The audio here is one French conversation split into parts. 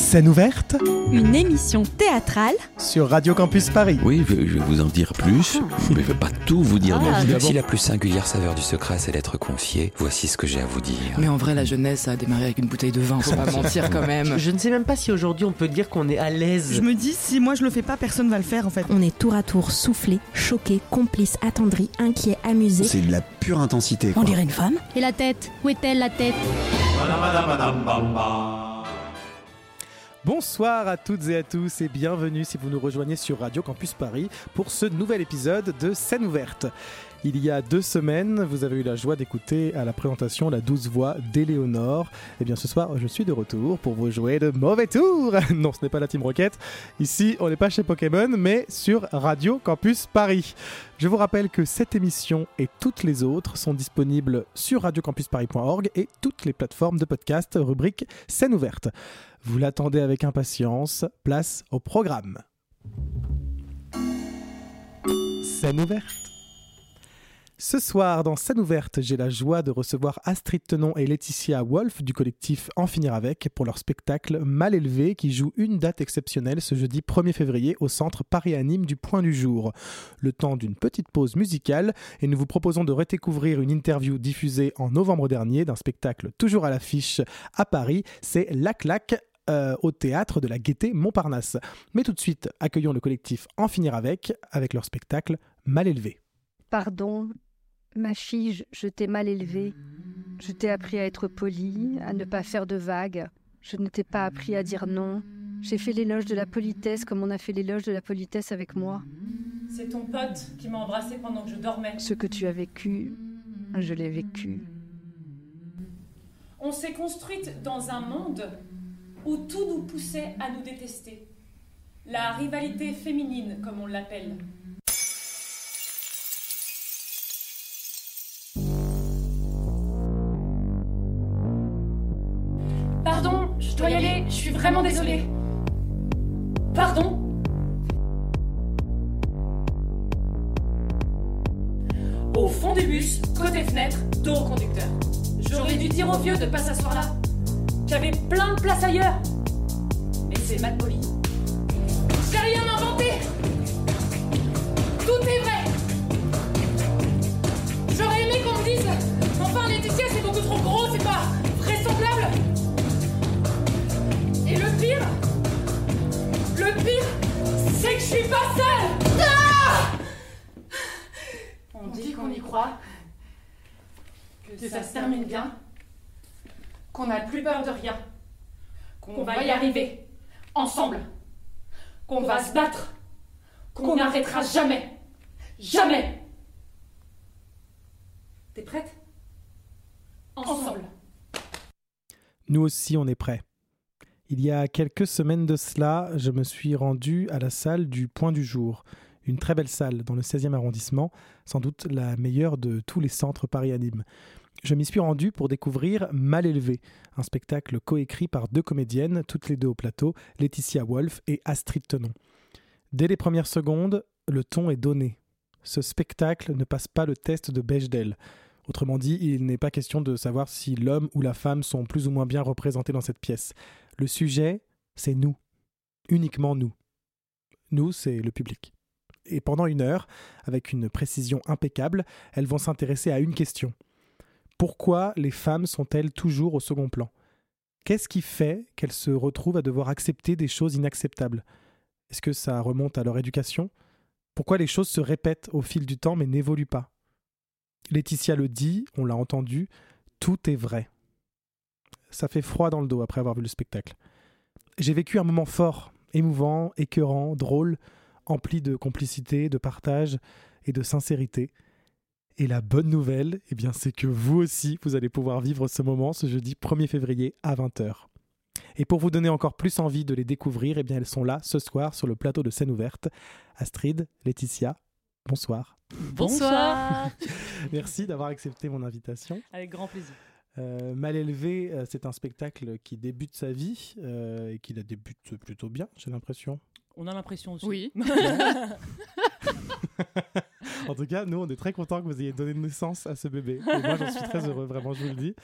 Scène ouverte Une émission théâtrale sur Radio Campus Paris. Oui, je je vais vous en dire plus, mais je ne vais pas tout vous dire Ah, non plus. Si la plus singulière saveur du secret, c'est d'être confié, voici ce que j'ai à vous dire. Mais en vrai, la jeunesse a démarré avec une bouteille de vin, faut pas mentir quand même. Je ne sais même pas si aujourd'hui on peut dire qu'on est à l'aise. Je me dis, si moi je le fais pas, personne va le faire en fait. On est tour à tour soufflé, choqué, complice, attendri, inquiet, amusé. C'est de la pure intensité. On dirait une femme. Et la tête? Où est-elle la tête? Bonsoir à toutes et à tous et bienvenue si vous nous rejoignez sur Radio Campus Paris pour ce nouvel épisode de Scène ouverte. Il y a deux semaines, vous avez eu la joie d'écouter à la présentation la douce voix d'Éléonore. Et bien ce soir, je suis de retour pour vous jouer de mauvais tours. Non, ce n'est pas la Team Rocket. Ici, on n'est pas chez Pokémon, mais sur Radio Campus Paris. Je vous rappelle que cette émission et toutes les autres sont disponibles sur radiocampusparis.org et toutes les plateformes de podcast rubrique Scène ouverte. Vous l'attendez avec impatience, place au programme. Scène ouverte. Ce soir, dans Scène ouverte, j'ai la joie de recevoir Astrid Tenon et Laetitia Wolf du collectif En finir avec pour leur spectacle Mal élevé qui joue une date exceptionnelle ce jeudi 1er février au centre Paris Anime du Point du Jour. Le temps d'une petite pause musicale et nous vous proposons de redécouvrir une interview diffusée en novembre dernier d'un spectacle toujours à l'affiche à Paris, c'est La Claque euh, au théâtre de la Gaîté Montparnasse. Mais tout de suite, accueillons le collectif En finir avec avec leur spectacle Mal élevé. Pardon, ma fille, je, je t'ai mal élevée. Je t'ai appris à être polie, à ne pas faire de vagues. Je ne t'ai pas appris à dire non. J'ai fait l'éloge de la politesse comme on a fait l'éloge de la politesse avec moi. C'est ton pote qui m'a embrassé pendant que je dormais. Ce que tu as vécu, je l'ai vécu. On s'est construite dans un monde où tout nous poussait à nous détester. La rivalité féminine, comme on l'appelle. Vraiment désolée. Pardon Au fond du bus, côté fenêtre, dos au conducteur. J'aurais dû dire au vieux de pas s'asseoir là. Avait plein de place ailleurs. Mais c'est mal poli. J'ai rien inventé Tout est vrai J'aurais aimé qu'on me dise Enfin Laetitia c'est beaucoup trop gros, c'est pas pire. Le pire C'est que je suis pas seule. Ah On dit qu'on y croit, que ça se termine bien, qu'on n'a plus peur de rien, qu'on va y arriver, ensemble, qu'on va se battre, qu'on n'arrêtera jamais, jamais. T'es prête? Ensemble. Nous aussi, on est prêts. Il y a quelques semaines de cela, je me suis rendu à la salle du Point du Jour, une très belle salle dans le 16e arrondissement, sans doute la meilleure de tous les centres Paris. Je m'y suis rendu pour découvrir Mal élevé, un spectacle coécrit par deux comédiennes, toutes les deux au plateau, Laetitia Wolf et Astrid Tenon. Dès les premières secondes, le ton est donné. Ce spectacle ne passe pas le test de Bechdel. Autrement dit, il n'est pas question de savoir si l'homme ou la femme sont plus ou moins bien représentés dans cette pièce. Le sujet, c'est nous. Uniquement nous. Nous, c'est le public. Et pendant une heure, avec une précision impeccable, elles vont s'intéresser à une question. Pourquoi les femmes sont-elles toujours au second plan? Qu'est-ce qui fait qu'elles se retrouvent à devoir accepter des choses inacceptables? Est-ce que ça remonte à leur éducation? Pourquoi les choses se répètent au fil du temps mais n'évoluent pas? Laetitia le dit, on l'a entendu, tout est vrai. Ça fait froid dans le dos après avoir vu le spectacle. J'ai vécu un moment fort, émouvant, écœurant, drôle, empli de complicité, de partage et de sincérité. Et la bonne nouvelle, eh bien, c'est que vous aussi, vous allez pouvoir vivre ce moment ce jeudi 1er février à 20h. Et pour vous donner encore plus envie de les découvrir, eh bien, elles sont là ce soir sur le plateau de scène ouverte. Astrid, Laetitia, bonsoir. Bonsoir. Merci d'avoir accepté mon invitation. Avec grand plaisir. Euh, Mal élevé, euh, c'est un spectacle qui débute sa vie euh, et qui la débute plutôt bien, j'ai l'impression. On a l'impression aussi. Oui. En tout cas, nous, on est très contents que vous ayez donné naissance à ce bébé. Et moi, j'en suis très heureux, vraiment, je vous le dis.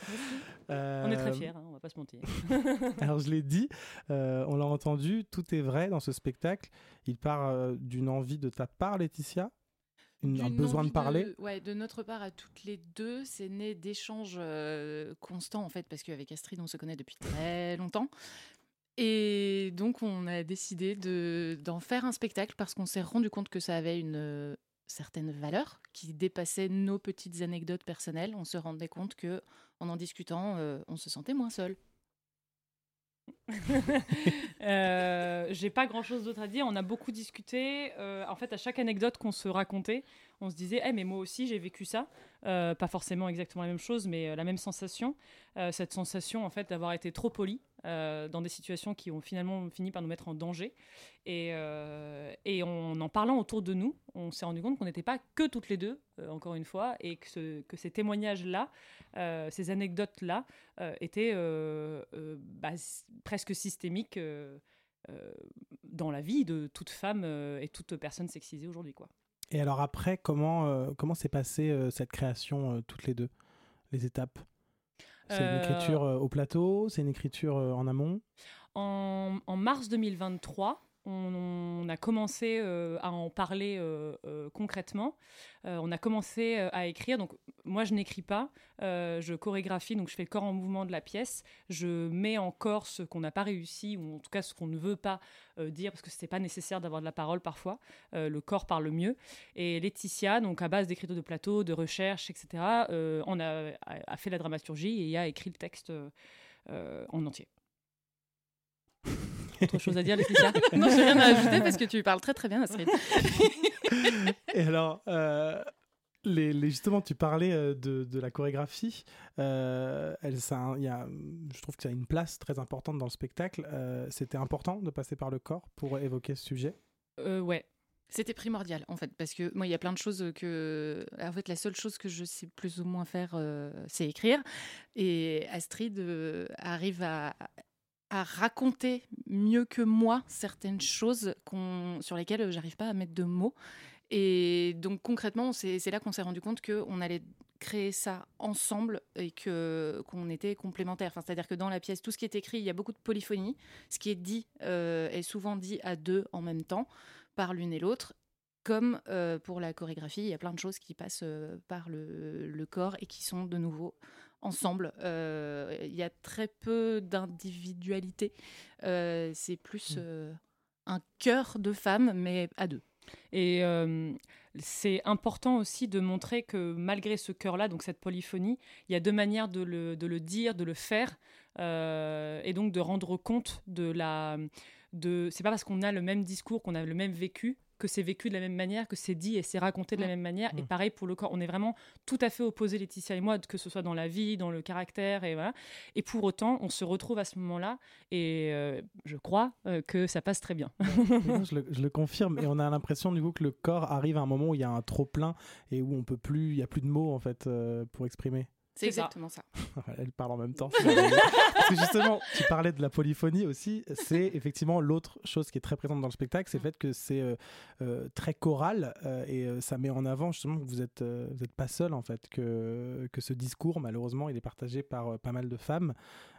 On est très fiers, hein, on va pas se mentir. Alors je l'ai dit, euh, on l'a entendu, tout est vrai dans ce spectacle. Il part euh, d'une envie de ta part, Laetitia, Une- un besoin de parler. ouais, de notre part à toutes les deux, c'est né d'échanges euh, constants en fait, parce qu'avec Astrid, on se connaît depuis très longtemps. Et donc, on a décidé de- d'en faire un spectacle parce qu'on s'est rendu compte que ça avait une euh, certaine valeur qui dépassait nos petites anecdotes personnelles. On se rendait compte que en en discutant, euh, on se sentait moins seul. Euh, J'ai pas grand chose d'autre à dire. On a beaucoup discuté. Euh, en fait, à chaque anecdote qu'on se racontait, on se disait Eh, mais moi aussi, j'ai vécu ça. Euh, pas forcément exactement la même chose, mais la même sensation. Cette sensation, en fait, d'avoir été trop poli euh, dans des situations qui ont finalement fini par nous mettre en danger. Et, euh, et en en parlant autour de nous, on s'est rendu compte qu'on n'était pas que toutes les deux, euh, encore une fois, et que, ce- que ces témoignages-là, ces anecdotes-là, étaient bah, presque systémiques dans la vie de toute femme et toute personne sexisée aujourd'hui. Et alors après, comment s'est passée cette création toutes les deux Les étapes? C'est une Euh, écriture euh, au plateau C'est une écriture euh, en amont? En, en mars 2023, on, a commencé euh, à en parler euh, euh, concrètement. On a commencé à écrire. Donc, moi, je n'écris pas. Je chorégraphie, donc je fais le corps en mouvement de la pièce. Je mets en corps ce qu'on n'a pas réussi, ou en tout cas ce qu'on ne veut pas dire, parce que ce n'est pas nécessaire d'avoir de la parole parfois. Le corps parle mieux. Et Laetitia, donc à base d'écriture de plateau, de recherche, etc., on a, a- fait la dramaturgie et a écrit le texte en entier. Autre chose à dire, Laetitia? Non, j'ai rien à ajouter parce que tu parles très très bien, Astrid. Et alors, euh, les, les- justement, tu parlais euh, de, de la chorégraphie. Euh, elle, ça, y a, je trouve que ça a une place très importante dans le spectacle. Euh, C'était important de passer par le corps pour évoquer ce sujet? Euh, ouais. C'était primordial en fait parce que moi il y a plein de choses que en fait la seule chose que je sais plus ou moins faire euh, c'est écrire et Astrid euh, arrive à à raconter mieux que moi certaines choses qu'on sur lesquelles j'arrive pas à mettre de mots et donc concrètement c'est là qu'on s'est rendu compte que on allait créer ça ensemble et que qu'on était complémentaires. C'est-à-dire que dans la pièce, tout ce qui est écrit, il y a beaucoup de polyphonie. Ce qui est dit euh, est souvent dit à deux en même temps, par l'une et l'autre. Comme euh, pour la chorégraphie, il y a plein de choses qui passent euh, par le corps et qui sont de nouveau ensemble. Euh, il y a très peu d'individualité. Euh, c'est plus euh, un cœur de femme, mais à deux. Et c'est important aussi de montrer que malgré ce cœur-là, donc cette polyphonie, il y a deux manières de le, de le dire, de le faire, et donc de rendre compte de la... De, c'est pas parce qu'on a le même discours, qu'on a le même vécu, que c'est vécu de la même manière, que c'est dit et c'est raconté de la même manière. Et pareil pour le corps, on est vraiment tout à fait opposés, Laetitia et moi, que ce soit dans la vie, dans le caractère, et voilà. Et pour autant, on se retrouve à ce moment-là, et euh, je crois euh, que ça passe très bien. Non, je, le, je le confirme. Et on a l'impression du coup que le corps arrive à un moment où il y a un trop plein et où on peut plus, il y a plus de mots en fait euh, pour exprimer. C'est exactement ça. Elle parle en même temps. Parce que justement, tu parlais de la polyphonie aussi. C'est effectivement l'autre chose qui est très présente dans le spectacle, c'est le fait que c'est euh, euh, très choral euh, et euh, ça met en avant justement que vous êtes, euh, vous êtes pas seul en fait, que, que ce discours malheureusement il est partagé par euh, pas mal de femmes.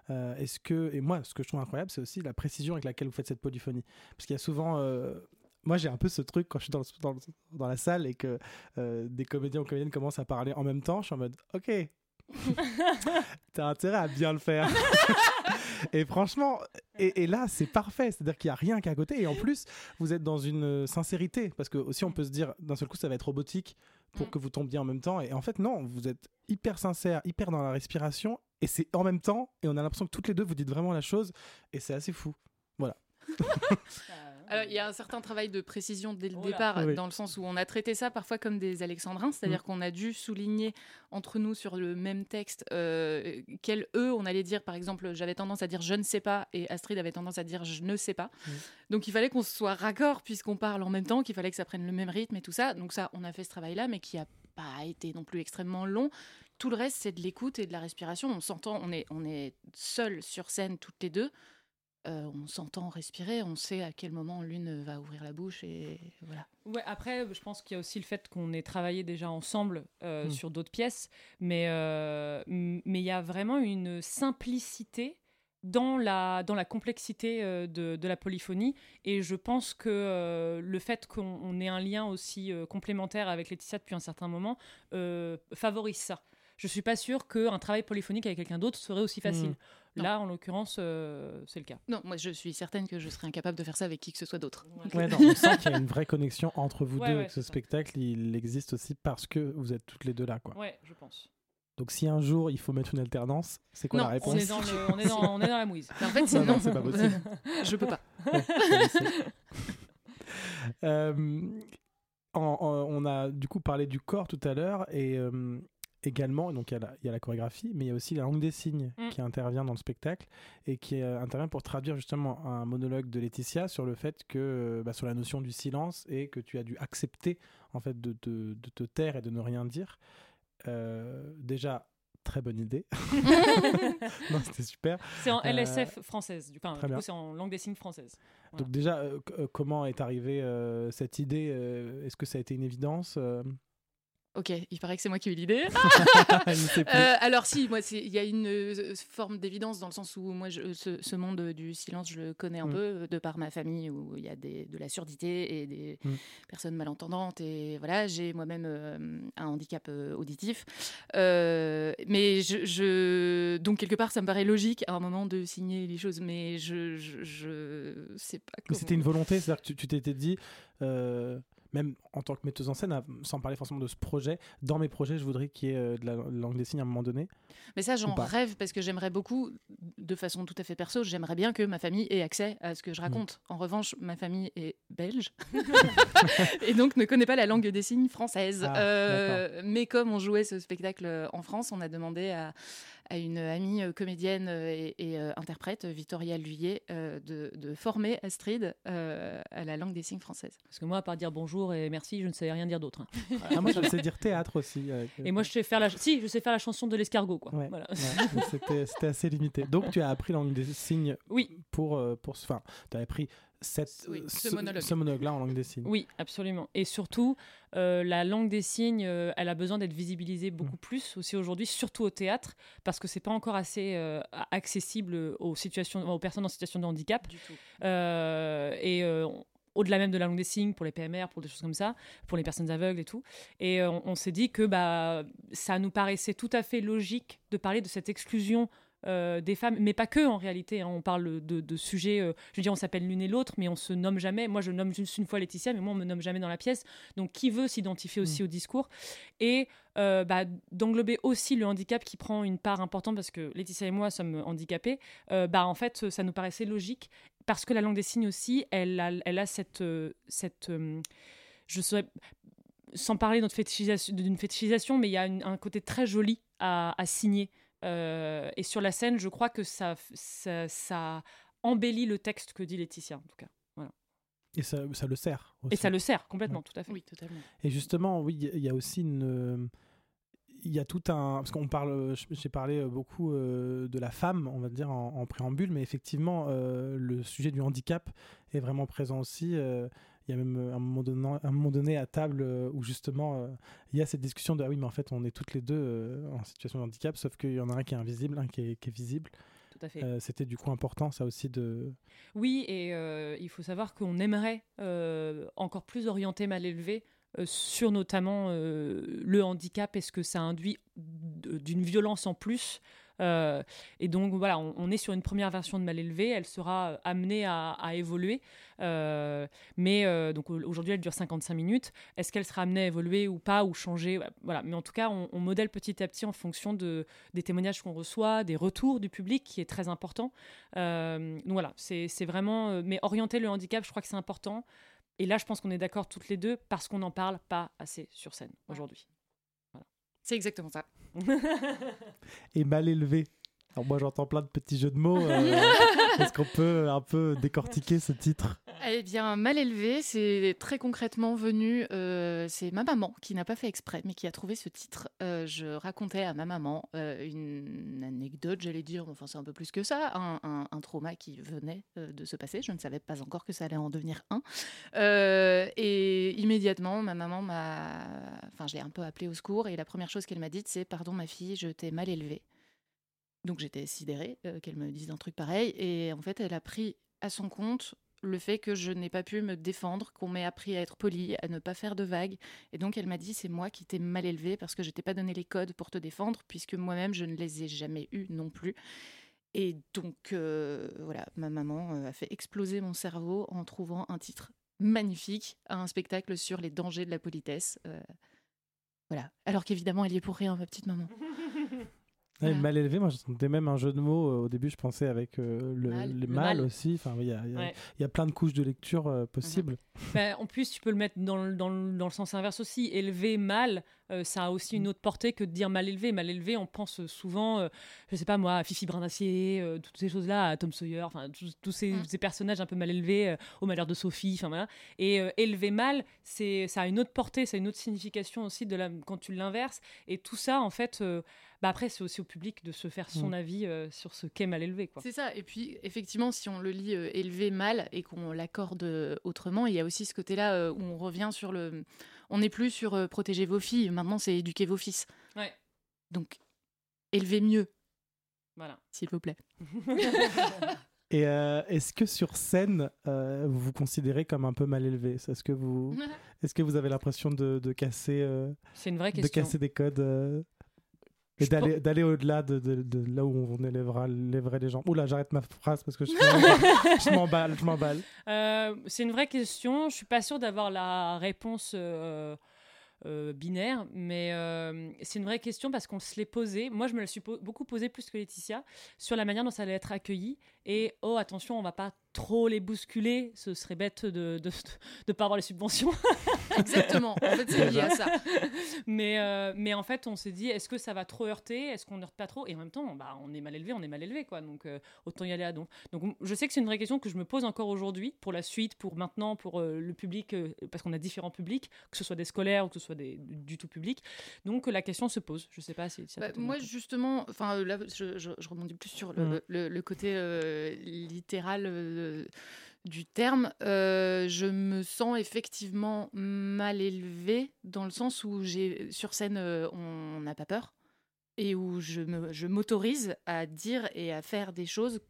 Euh, Est-ce que et moi, ce que je trouve incroyable, c'est aussi la précision avec laquelle vous faites cette polyphonie, parce qu'il y a souvent euh, moi, j'ai un peu ce truc quand je suis dans, le- dans, le- dans la salle et que euh, des comédiens ou comédiennes commencent à parler en même temps. Je suis en mode, ok, t'as intérêt à bien le faire. et franchement, et, et là, c'est parfait. C'est-à-dire qu'il n'y a rien qu'à côté. Et en plus, vous êtes dans une sincérité. Parce que aussi, on peut se dire, d'un seul coup, ça va être robotique pour que vous tombiez en même temps. Et en fait, non, vous êtes hyper sincère, hyper dans la respiration. Et c'est en même temps. Et on a l'impression que toutes les deux, vous dites vraiment la chose. Et c'est assez fou. Voilà. Alors, il y a un certain travail de précision dès le Oh départ, Oui. dans le sens où on a traité ça parfois comme des alexandrins, c'est-à-dire Mm. qu'on a dû souligner entre nous sur le même texte euh, quel eux, on allait dire, par exemple, j'avais tendance à dire je ne sais pas et Astrid avait tendance à dire je ne sais pas. Mm. Donc il fallait qu'on soit raccord puisqu'on parle en même temps, qu'il fallait que ça prenne le même rythme et tout ça. Donc ça, on a fait ce travail-là, mais qui a pas été non plus extrêmement long. Tout le reste, c'est de l'écoute et de la respiration. On s'entend, on est, on est seuls sur scène toutes les deux. Euh, on s'entend respirer, on sait à quel moment l'une va ouvrir la bouche et voilà. Ouais, après, je pense qu'il y a aussi le fait qu'on ait travaillé déjà ensemble euh, Mm. sur d'autres pièces, mais euh, mais il y a vraiment une simplicité dans la, dans la complexité euh, de, de la polyphonie. Et je pense que euh, le fait qu'on on ait un lien aussi euh, complémentaire avec Laetitia depuis un certain moment euh, favorise ça. Je suis pas sûre qu'un travail polyphonique avec quelqu'un d'autre serait aussi facile. Mm. Là, en l'occurrence, euh, c'est le cas. Non, moi je suis certaine que je serais incapable de faire ça avec qui que ce soit d'autre. Donc, Ouais, euh, non, on sent qu'il y a une vraie connexion entre vous Ouais, deux ouais, que ce ça. spectacle, il existe aussi parce que vous êtes toutes les deux là. Quoi. Ouais, je pense. Donc si un jour il faut mettre une alternance, c'est quoi Non, la réponse On est dans, le- on est dans, on est dans la mouise. en fait, c'est Non, non, c'est pas possible. je peux pas. Ouais. Euh, en- en- on a du coup parlé du corps tout à l'heure et euh, également, donc il y, a la- il y a la chorégraphie, mais il y a aussi la langue des signes Mm. qui intervient dans le spectacle et qui euh, intervient pour traduire justement un monologue de Laetitia sur le fait que, euh, bah, sur la notion du silence et que tu as dû accepter en fait de, te- de te taire et de ne rien dire. Euh, déjà, très bonne idée. non, c'était super. C'est en Euh, LSF française. Du, enfin, coup, c'est en langue des signes française. Voilà. Donc déjà, comment est arrivée cette idée Est-ce que ça a été une évidence Ok, il paraît que c'est moi qui ai eu l'idée. Euh, alors si, moi, il y a une euh, forme d'évidence dans le sens où moi, je- ce, ce monde du silence, je le connais un Mm. peu euh, de par ma famille où il y a des, de la surdité et des Mm. personnes malentendantes et voilà, j'ai moi-même euh, un handicap euh, auditif. Euh, mais je, je- donc quelque part, ça me paraît logique à un moment de signer les choses, mais je, je, je sais pas. Comment... c'était une volonté, c'est-à-dire que tu- t'étais dit, euh, même en tant que metteuse en scène, sans parler forcément de ce projet, dans mes projets, je voudrais qu'il y ait euh, de la langue des signes à un moment donné. Mais ça, j'en rêve parce que j'aimerais beaucoup, de façon tout à fait perso, j'aimerais bien que ma famille ait accès à ce que Mm. je raconte. En revanche, ma famille est belge et donc ne connaît pas la langue des signes française. Ah, Euh, mais comme on jouait ce spectacle en France, on a demandé à, à une amie euh, comédienne euh, et, et, euh, interprète, Victoria Luyet, euh, de, de former Astrid euh, à la langue des signes française. Parce que moi, à part dire bonjour et merci, je ne sais rien dire d'autre. hein. Ah, moi, je sais dire théâtre aussi. avec- Et moi, je sais faire la, si, je sais faire la chanson de l'escargot, quoi. Ouais, Voilà. ouais, mais c'était c'était assez limité. Donc, tu as appris la langue des signes Oui. pour, euh, pour, enfin, tu as appris cette, Oui, ce monologue. ce monologue-là en langue des signes. Oui, absolument. Et surtout, euh, la langue des signes, euh, elle a besoin d'être visibilisée beaucoup Mm. plus aussi aujourd'hui, surtout au théâtre, parce que c'est pas encore assez euh, accessible aux situations, aux personnes en situation de handicap. Du tout. Euh, et euh, au-delà même de la langue des signes, pour les PMR, pour des choses comme ça, pour les personnes aveugles et tout. Et euh, on, on s'est dit que bah, ça nous paraissait tout à fait logique de parler de cette exclusion euh, des femmes, mais pas que en réalité. hein. on parle de, de sujets, euh, je veux dire, on s'appelle l'une et l'autre, mais on se nomme jamais. Moi, je nomme juste une fois Laetitia, mais moi, on me nomme jamais dans la pièce. Donc, qui veut s'identifier aussi au discours? Et euh, bah, d'englober aussi le handicap qui prend une part importante, parce que Laetitia et moi sommes handicapés, bah, en fait, ça nous paraissait logique, parce que la langue des signes aussi, elle a, elle a cette... cette je saurais sans parler d'une fétichisation, mais il y a une- un côté très joli à, à signer. Euh, et sur la scène, je crois que ça, ça, ça embellit le texte que dit Laetitia, en tout cas. Voilà. Et ça, ça le sert. Et ça le sert complètement, Ouais. tout à fait. Oui, totalement. Et justement, oui, il y a- il y a aussi une. Il y a tout un. Parce qu'on parle. J'ai parlé beaucoup euh, de la femme, on va dire, en, en préambule, mais effectivement, euh, le sujet du handicap est vraiment présent aussi. euh, Il y a même euh, un moment donné, un moment donné à table euh, où justement euh, il y a cette discussion de ah oui, mais en fait, on est toutes les deux en situation de handicap, sauf qu'il y en a un qui est invisible, un qui est, qui est visible. Tout à fait. Euh, C'était du coup important, ça aussi, de. Oui, et euh, il faut savoir qu'on aimerait euh, encore plus orienter mal élevé sur notamment le handicap et ce que ça induit d'une violence en plus. Euh, et donc voilà, on, on est sur une première version de mal élevé, elle sera euh, amenée à, à évoluer. Euh, mais euh, donc au- aujourd'hui, elle dure 55 minutes. Est-ce qu'elle sera amenée à évoluer ou pas, ou changer? Voilà. Mais en tout cas, on, on modèle petit à petit en fonction de, des témoignages qu'on reçoit, des retours du public, qui est très important. Donc voilà, c'est vraiment. mais orienter le handicap, je crois que c'est important. Et là, je pense qu'on est d'accord toutes les deux parce qu'on n'en parle pas assez sur scène aujourd'hui. C'est exactement ça. Et mal élevé. Alors moi, j'entends plein de petits jeux de mots. euh, Est-ce qu'on peut un peu décortiquer ce titre? Eh bien, mal élevé, c'est très concrètement venu. euh, c'est ma maman qui n'a pas fait exprès, mais qui a trouvé ce titre. Euh, je racontais à ma maman euh, une anecdote, j'allais dire, enfin c'est un peu plus que ça, un, un- un trauma qui venait euh, de se passer. Je ne savais pas encore que ça allait en devenir un. Euh, et immédiatement, ma maman m'a, enfin, je l'ai un peu appelée au secours, et la première chose qu'elle m'a dite, c'est "Pardon, ma fille, je t'ai mal élevée." Donc j'étais sidérée euh, qu'elle me dise un truc pareil. Et en fait, elle a pris à son compte le fait que je n'ai pas pu me défendre, qu'on m'ait appris à être poli, à ne pas faire de vagues. Et donc elle m'a dit c'est moi qui t'ai mal élevée parce que je t'ai pas donné les codes pour te défendre, puisque moi-même je ne les ai jamais eus non plus. Et donc euh, voilà, ma maman euh, a fait exploser mon cerveau en trouvant un titre magnifique à un spectacle sur les dangers de la politesse. Voilà. Alors qu'évidemment, elle y est pour rien, ma petite maman. Ouais, Mal élevé, moi j'entendais même un jeu de mots euh, au début, je pensais avec euh, le, Mal. Le aussi. Enfin, il y, a- il y a- Ouais. il y a plein de couches de lecture euh, possibles. Bah, en plus, tu peux le mettre dans le, dans le- dans le sens inverse aussi. Élevé mal, euh, ça a aussi une autre portée que de dire mal élevé. Mal élevé, on pense souvent, euh, je sais pas moi, à Fifi Brin d'Acier, euh, toutes ces choses-là, à Tom Sawyer, enfin tous, tous ces, ces personnages un peu mal élevés, euh, au malheur de Sophie, enfin voilà. Et euh, élevé mal, c'est ça a une autre portée, ça a une autre signification aussi de la, quand tu l'inverses. Et tout ça, en fait, euh, bah après, c'est aussi au public de se faire son Mm. avis euh, sur ce qu'est mal élevé. Quoi. C'est ça. Et puis, effectivement, si on le lit euh, élevé mal et qu'on l'accorde euh, autrement, il y a aussi ce côté-là euh, où on revient sur le. On n'est plus sur euh, protéger vos filles, maintenant c'est éduquer vos fils. Ouais. Donc, élevez mieux, Voilà. s'il vous plaît. Et euh, est-ce que sur scène, euh, vous vous considérez comme un peu mal élevé? Est-ce que vous, est-ce que vous avez l'impression de, de casser, euh, C'est une vraie de question. casser des codes euh, et d'aller, d'aller au-delà de, de- de là où on élèvera, élèverait les gens Oula, j'arrête ma phrase parce que je, je m'emballe, je m'emballe. Euh, c'est une vraie question. Je suis pas sûre d'avoir la réponse euh, euh, binaire, mais c'est une vraie question parce qu'on se l'est posée. Moi, je me la suis po- beaucoup posée plus que Laetitia sur la manière dont ça allait être accueilli. Et oh, attention, on va pas trop les bousculer. Ce serait bête de de, de pas avoir les subventions. Exactement. En fait, c'est lié à ça. mais, euh, mais en fait, on s'est dit, est-ce que ça va trop heurter? Est-ce qu'on heurte pas trop? Et en même temps, bah, on est mal élevé, on est mal élevé, quoi. Donc, euh, autant y aller à don. Donc, je sais que c'est une vraie question que je me pose encore aujourd'hui, pour la suite, pour maintenant, pour euh, le public, parce qu'on a différents publics, que ce soit des scolaires ou que ce soit des, du tout public. Donc, la question se pose. Je sais pas si. ça Bah, moi, justement, enfin là, je, je, je rebondis plus sur le, Mhm. le- le côté littéral euh, du terme. Euh, je me sens effectivement mal élevée dans le sens où j'ai sur scène, euh, on n'a pas peur et où je m'autorise à dire et à faire des choses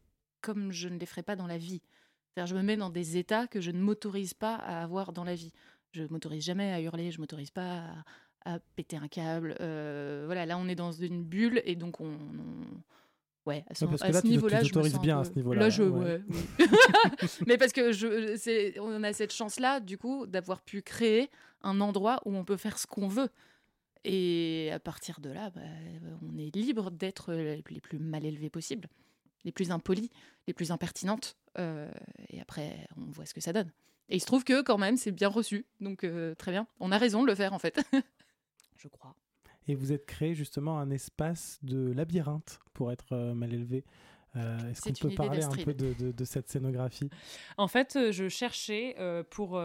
comme je ne les ferais pas dans la vie. C'est-à-dire, je me mets dans des états que je ne m'autorise pas à avoir dans la vie. Je m'autorise jamais à hurler, je m'autorise pas à, péter un câble. Voilà, là, on est dans une bulle et donc on. on- Ouais, à ce, Ouais, à niveau-là, je me sens bien à ce niveau-là, Là, je. ouais. ouais, oui. Mais parce que je, c'est, on a cette chance-là, du coup, d'avoir pu créer un endroit où on peut faire ce qu'on veut. Et à partir de là, bah, on est libre d'être les plus mal élevés possibles, les plus impolis, les plus impertinentes. Euh, et après, on voit ce que ça donne. Et il se trouve que quand même, c'est bien reçu. Donc, euh, très bien. On a raison de le faire, en fait. Je crois. Et vous êtes créé justement un espace de labyrinthe pour être euh, mal élevé. Euh, Est-ce qu'on peut parler un peu de, de- de cette scénographie? En fait, euh, je cherchais pour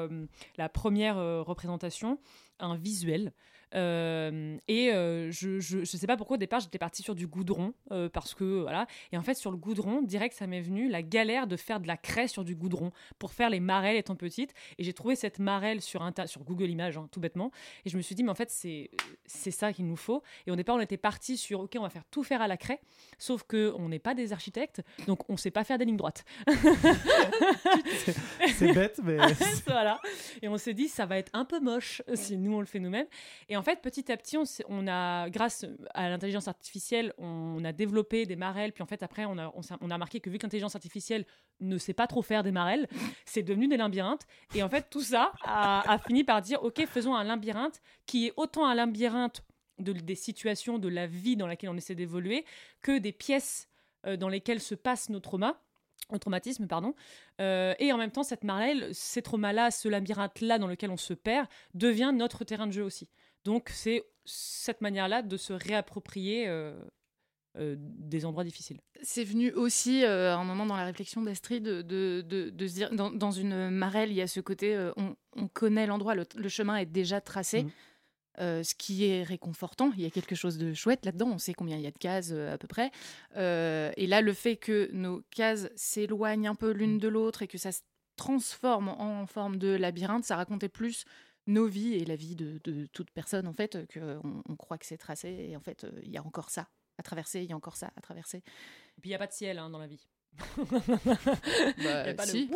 la première représentation un visuel. Euh, et euh, je, je, je sais pas pourquoi au départ j'étais partie sur du goudron euh, parce que voilà. Et en fait sur le goudron direct ça m'est venu la galère de faire de la craie sur du goudron pour faire les marelles étant petite. Et j'ai trouvé cette marelle sur sur Google Images hein, tout bêtement. Et je me suis dit mais en fait c'est c'est ça qu'il nous faut. Et au départ on était parti sur ok on va faire tout faire à la craie. Sauf que on n'est pas des architectes donc on sait pas faire des lignes droites. C'est bête, mais- voilà. Et on s'est dit, ça va être un peu moche si nous on le fait nous-mêmes. Et en fait, petit à petit, on, a, grâce à l'intelligence artificielle, on a développé des marelles. Puis en fait, après, on a, on, s'est- on a remarqué que vu que l'intelligence artificielle ne sait pas trop faire des marelles, c'est devenu des labyrinthes. Et en fait, tout ça a, a fini par dire, ok, faisons un labyrinthe qui est autant un labyrinthe de, des situations de la vie dans laquelle on essaie d'évoluer que des pièces euh, dans lesquelles se passe nos traumas au traumatisme, pardon. Euh, et en même temps, cette marelle, ces traumas-là, ce labyrinthe-là dans lequel on se perd, devient notre terrain de jeu aussi. Donc, c'est cette manière-là de se réapproprier euh, euh, des endroits difficiles. C'est venu aussi euh, à un moment dans la réflexion d'Astrid de, de, de, de se dire dans, dans une marelle, il y a ce côté euh, on, on connaît l'endroit, le, le chemin est déjà tracé. Euh, ce qui est réconfortant, il y a quelque chose de chouette là-dedans, on sait combien il y a de cases à peu près. Et là, le fait que nos cases s'éloignent un peu l'une de l'autre et que ça se transforme en, en forme de labyrinthe, ça racontait plus nos vies et la vie de, de toute personne en fait, qu'on on croit que c'est tracé et en fait, euh, il y a encore ça à traverser, il y a encore ça à traverser. Et puis il n'y a pas de ciel hein, dans la vie. Bah, y a pas de si. Si,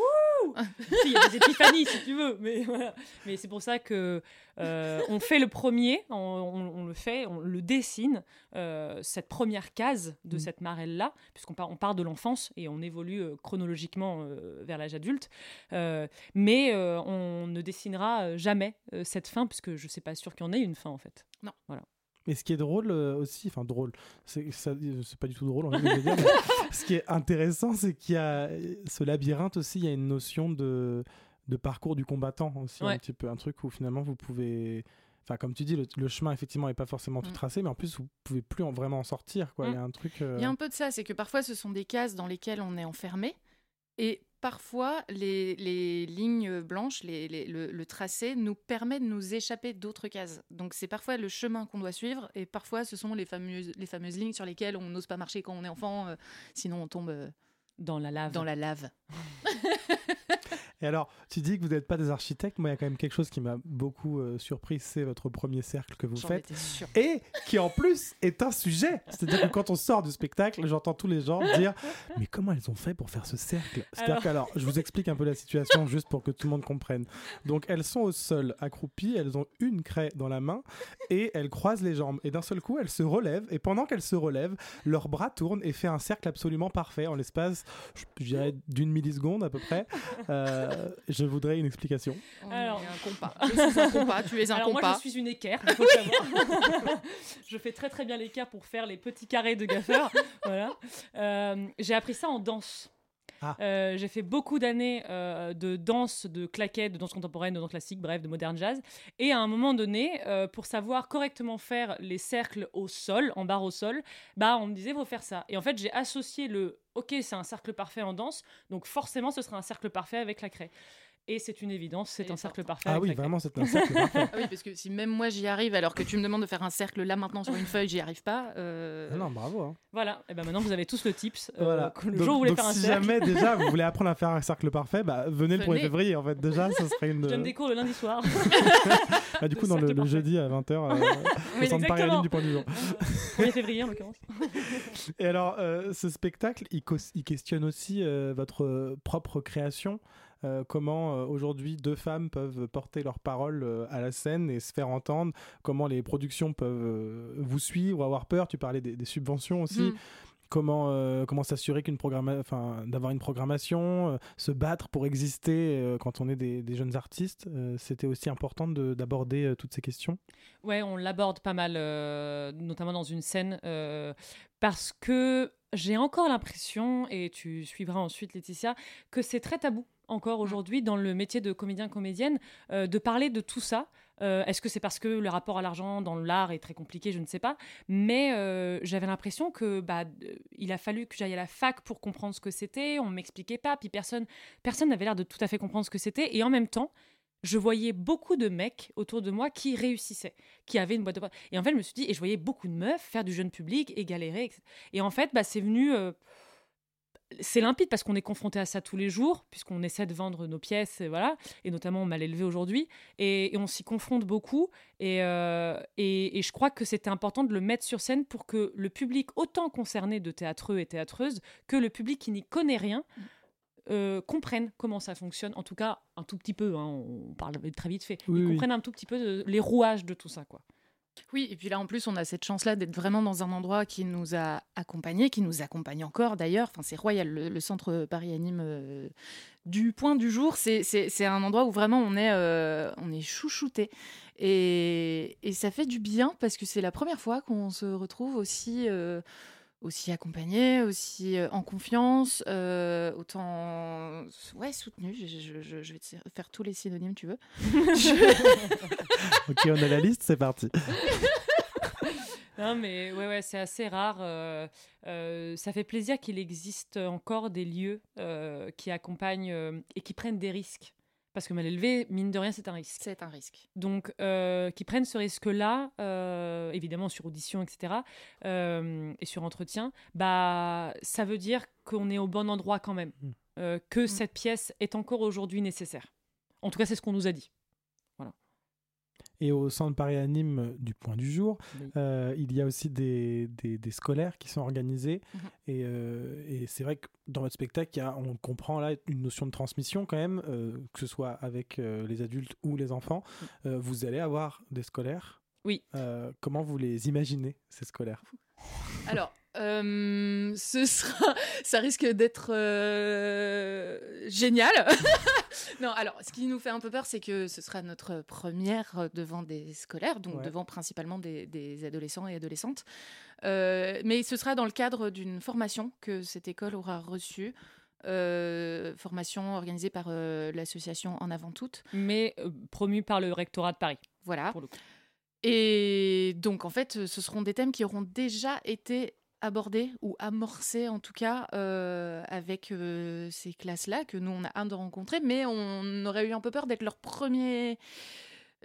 il y a des épiphanies si tu veux, mais voilà. Mais c'est pour ça que euh, on fait le premier, on, on- on le fait, on le dessine euh, cette première case de Mm. cette marelle là, puisqu'on part, on part de l'enfance et on évolue euh, chronologiquement euh, vers l'âge adulte. Mais on ne dessinera jamais cette fin, puisque je sais pas sûr qu'il y en ait une fin en fait. Non. Voilà. Et ce qui est drôle euh, aussi, enfin drôle, c'est pas du tout drôle, en fait, dire, mais ce qui est intéressant, c'est qu'il y a ce labyrinthe aussi, il y a une notion de, de parcours du combattant aussi, un petit peu, un truc où finalement vous pouvez, enfin comme tu dis, le, le chemin effectivement est pas forcément tout Mm. tracé, mais en plus vous pouvez plus en, vraiment en sortir, quoi. Il y a un truc. euh, Il y a un peu de ça, c'est que parfois ce sont des cases dans lesquelles on est enfermé et parfois les, les lignes blanches, les- les- le, le tracé nous permet de nous échapper d'autres cases. Donc c'est parfois le chemin qu'on doit suivre et parfois ce sont les fameuses, les fameuses lignes sur lesquelles on n'ose pas marcher quand on est enfant, euh, sinon on tombe euh, Dans la lave. dans la lave. Et alors, tu dis que vous n'êtes pas des architectes. Moi, il y a quand même quelque chose qui m'a beaucoup euh, surpris, c'est votre premier cercle que vous faites. Et qui en plus est un sujet. C'est-à-dire que quand on sort du spectacle, j'entends tous les gens dire Mais comment elles ont fait pour faire ce cercle? C'est-à-dire Alors- que, alors, je vous explique un peu la situation juste pour que tout le monde comprenne. Donc, elles sont au sol, accroupies, elles ont une craie dans la main et elles croisent les jambes. Et d'un seul coup, elles se relèvent. Et pendant qu'elles se relèvent, leurs bras tournent et fait un cercle absolument parfait en l'espace, je, je dirais, d'une milliseconde à peu près. Euh, je voudrais une explication. On Alors- est un compas. Je suis un compas, tu es un Alors moi compas. je suis une équerre, il faut savoir. je fais très très bien l'équerre pour faire les petits carrés de gaffeur. voilà. Euh, j'ai appris ça en danse. Ah. Euh, j'ai fait beaucoup d'années euh, de danse, de claquettes, de danse contemporaine, de danse classique, bref, de moderne jazz. Et à un moment donné, euh, pour savoir correctement faire les cercles au sol, en barre au sol, bah on me disait faut faire ça. Et en fait, j'ai associé le OK, c'est un cercle parfait en danse, donc forcément ce sera un cercle parfait avec la craie. Et c'est une évidence, c'est un cercle parfait Ah oui, vraiment, c'est un cercle parfait. Ah oui, parce que si même moi j'y arrive alors que tu me demandes de faire un cercle là maintenant sur une feuille, j'y arrive pas. euh, Ah non, bravo. hein. Voilà, et ben maintenant vous avez tous le tips. euh, Voilà. que le donc, jour où vous voulez faire un si cercle, jamais déjà vous voulez apprendre à faire un cercle parfait, bah, venez le 1er Venez. février en fait. Déjà, ça serait une. je donne des cours le lundi soir. Bah, du coup, dans le, le jeudi à 20h, euh, au Oui, Paris exactement. Aline du point du jour. 1er février en l'occurrence. Et alors, euh, ce spectacle, il, questionne aussi euh, votre euh, propre création. Euh, comment euh, aujourd'hui deux femmes peuvent porter leur parole euh, à la scène et se faire entendre, comment les productions peuvent vous suivre, avoir peur? Tu parlais des, des subventions aussi. Hmm. Comment, euh, comment s'assurer qu'une enfin, d'avoir une programmation, euh, se battre pour exister euh, quand on est des, des jeunes artistes. C'était aussi important de- d'aborder toutes ces questions? Ouais, on l'aborde pas mal, notamment dans une scène, parce que j'ai encore l'impression, et tu suivras ensuite Laetitia, que c'est très tabou encore aujourd'hui dans le métier de comédien-comédienne euh, de parler de tout ça. Euh, Est-ce que c'est parce que le rapport à l'argent dans l'art est très compliqué Je ne sais pas. Mais euh, j'avais l'impression que bah, il a fallu que j'aille à la fac pour comprendre ce que c'était. On m'expliquait pas. Puis personne, personne n'avait l'air de tout à fait comprendre ce que c'était. Et en même temps, je voyais beaucoup de mecs autour de moi qui réussissaient, qui avaient une boîte de. Et en fait, je me suis dit, et je voyais beaucoup de meufs faire du jeune public et galérer. etc. Et en fait, bah, c'est venu. Euh, c'est limpide parce qu'on est confronté à ça tous les jours, puisqu'on essaie de vendre nos pièces, et voilà, et notamment mal élevé aujourd'hui, et, et on s'y confronte beaucoup. Et, euh, et, et je crois que c'était important de le mettre sur scène pour que le public, autant concerné de théâtreux et théâtreuses, que le public qui n'y connaît rien, euh, comprenne comment ça fonctionne. En tout cas, un tout petit peu, hein, on parle très vite fait. Oui, comprennent un tout petit peu de- les rouages de tout ça, quoi. Oui, et puis là en plus on a cette chance-là d'être vraiment dans un endroit qui nous a accompagnés, qui nous accompagne encore d'ailleurs. Enfin, c'est royal, le, centre Paris Anime euh, du point du jour. C'est un endroit où vraiment on est, euh, on est chouchouté. Et, et ça fait du bien parce que c'est la première fois qu'on se retrouve aussi, euh, aussi accompagné, aussi euh, en confiance, euh, autant ouais, soutenu. Je, je- je- je vais te faire tous les synonymes, tu veux. Je- Ok, on a la liste, c'est parti. non, mais ouais, ouais, c'est assez rare. euh, euh, ça fait plaisir qu'il existe encore des lieux euh, qui accompagnent euh, et qui prennent des risques. Parce que mal élevé, mine de rien, c'est un risque. C'est un risque. Donc, euh, qui prennent ce risque-là, euh, évidemment sur audition, etc., euh, et sur entretien, bah, ça veut dire qu'on est au bon endroit quand même, euh, que cette pièce est encore aujourd'hui nécessaire. En tout cas, c'est ce qu'on nous a dit. Et au centre Paris Anime du Point du Jour, Oui. euh, il y a aussi des, des, des scolaires qui sont organisés. Mhm. Et, euh, et c'est vrai que dans votre spectacle, il y a, on comprend là une notion de transmission quand même, euh, que ce soit avec euh, les adultes ou les enfants. Euh, vous allez avoir des scolaires. Oui. Euh, comment vous les imaginez, ces scolaires? Alors, euh, ce sera, ça risque d'être euh, génial. non, alors, ce qui nous fait un peu peur, c'est que ce sera notre première devant des scolaires, donc Ouais. devant principalement des, des adolescents et adolescentes. Euh, mais ce sera dans le cadre d'une formation que cette école aura reçue. formation organisée par l'association En Avant Toutes. Mais euh, promu par le rectorat de Paris. Voilà. Pour le coup. Et donc, en fait, ce seront des thèmes qui auront déjà été abordés ou amorcés, en tout cas, euh, avec euh, ces classes-là, que nous, on a hâte de rencontrer, mais on aurait eu un peu peur d'être leur premier,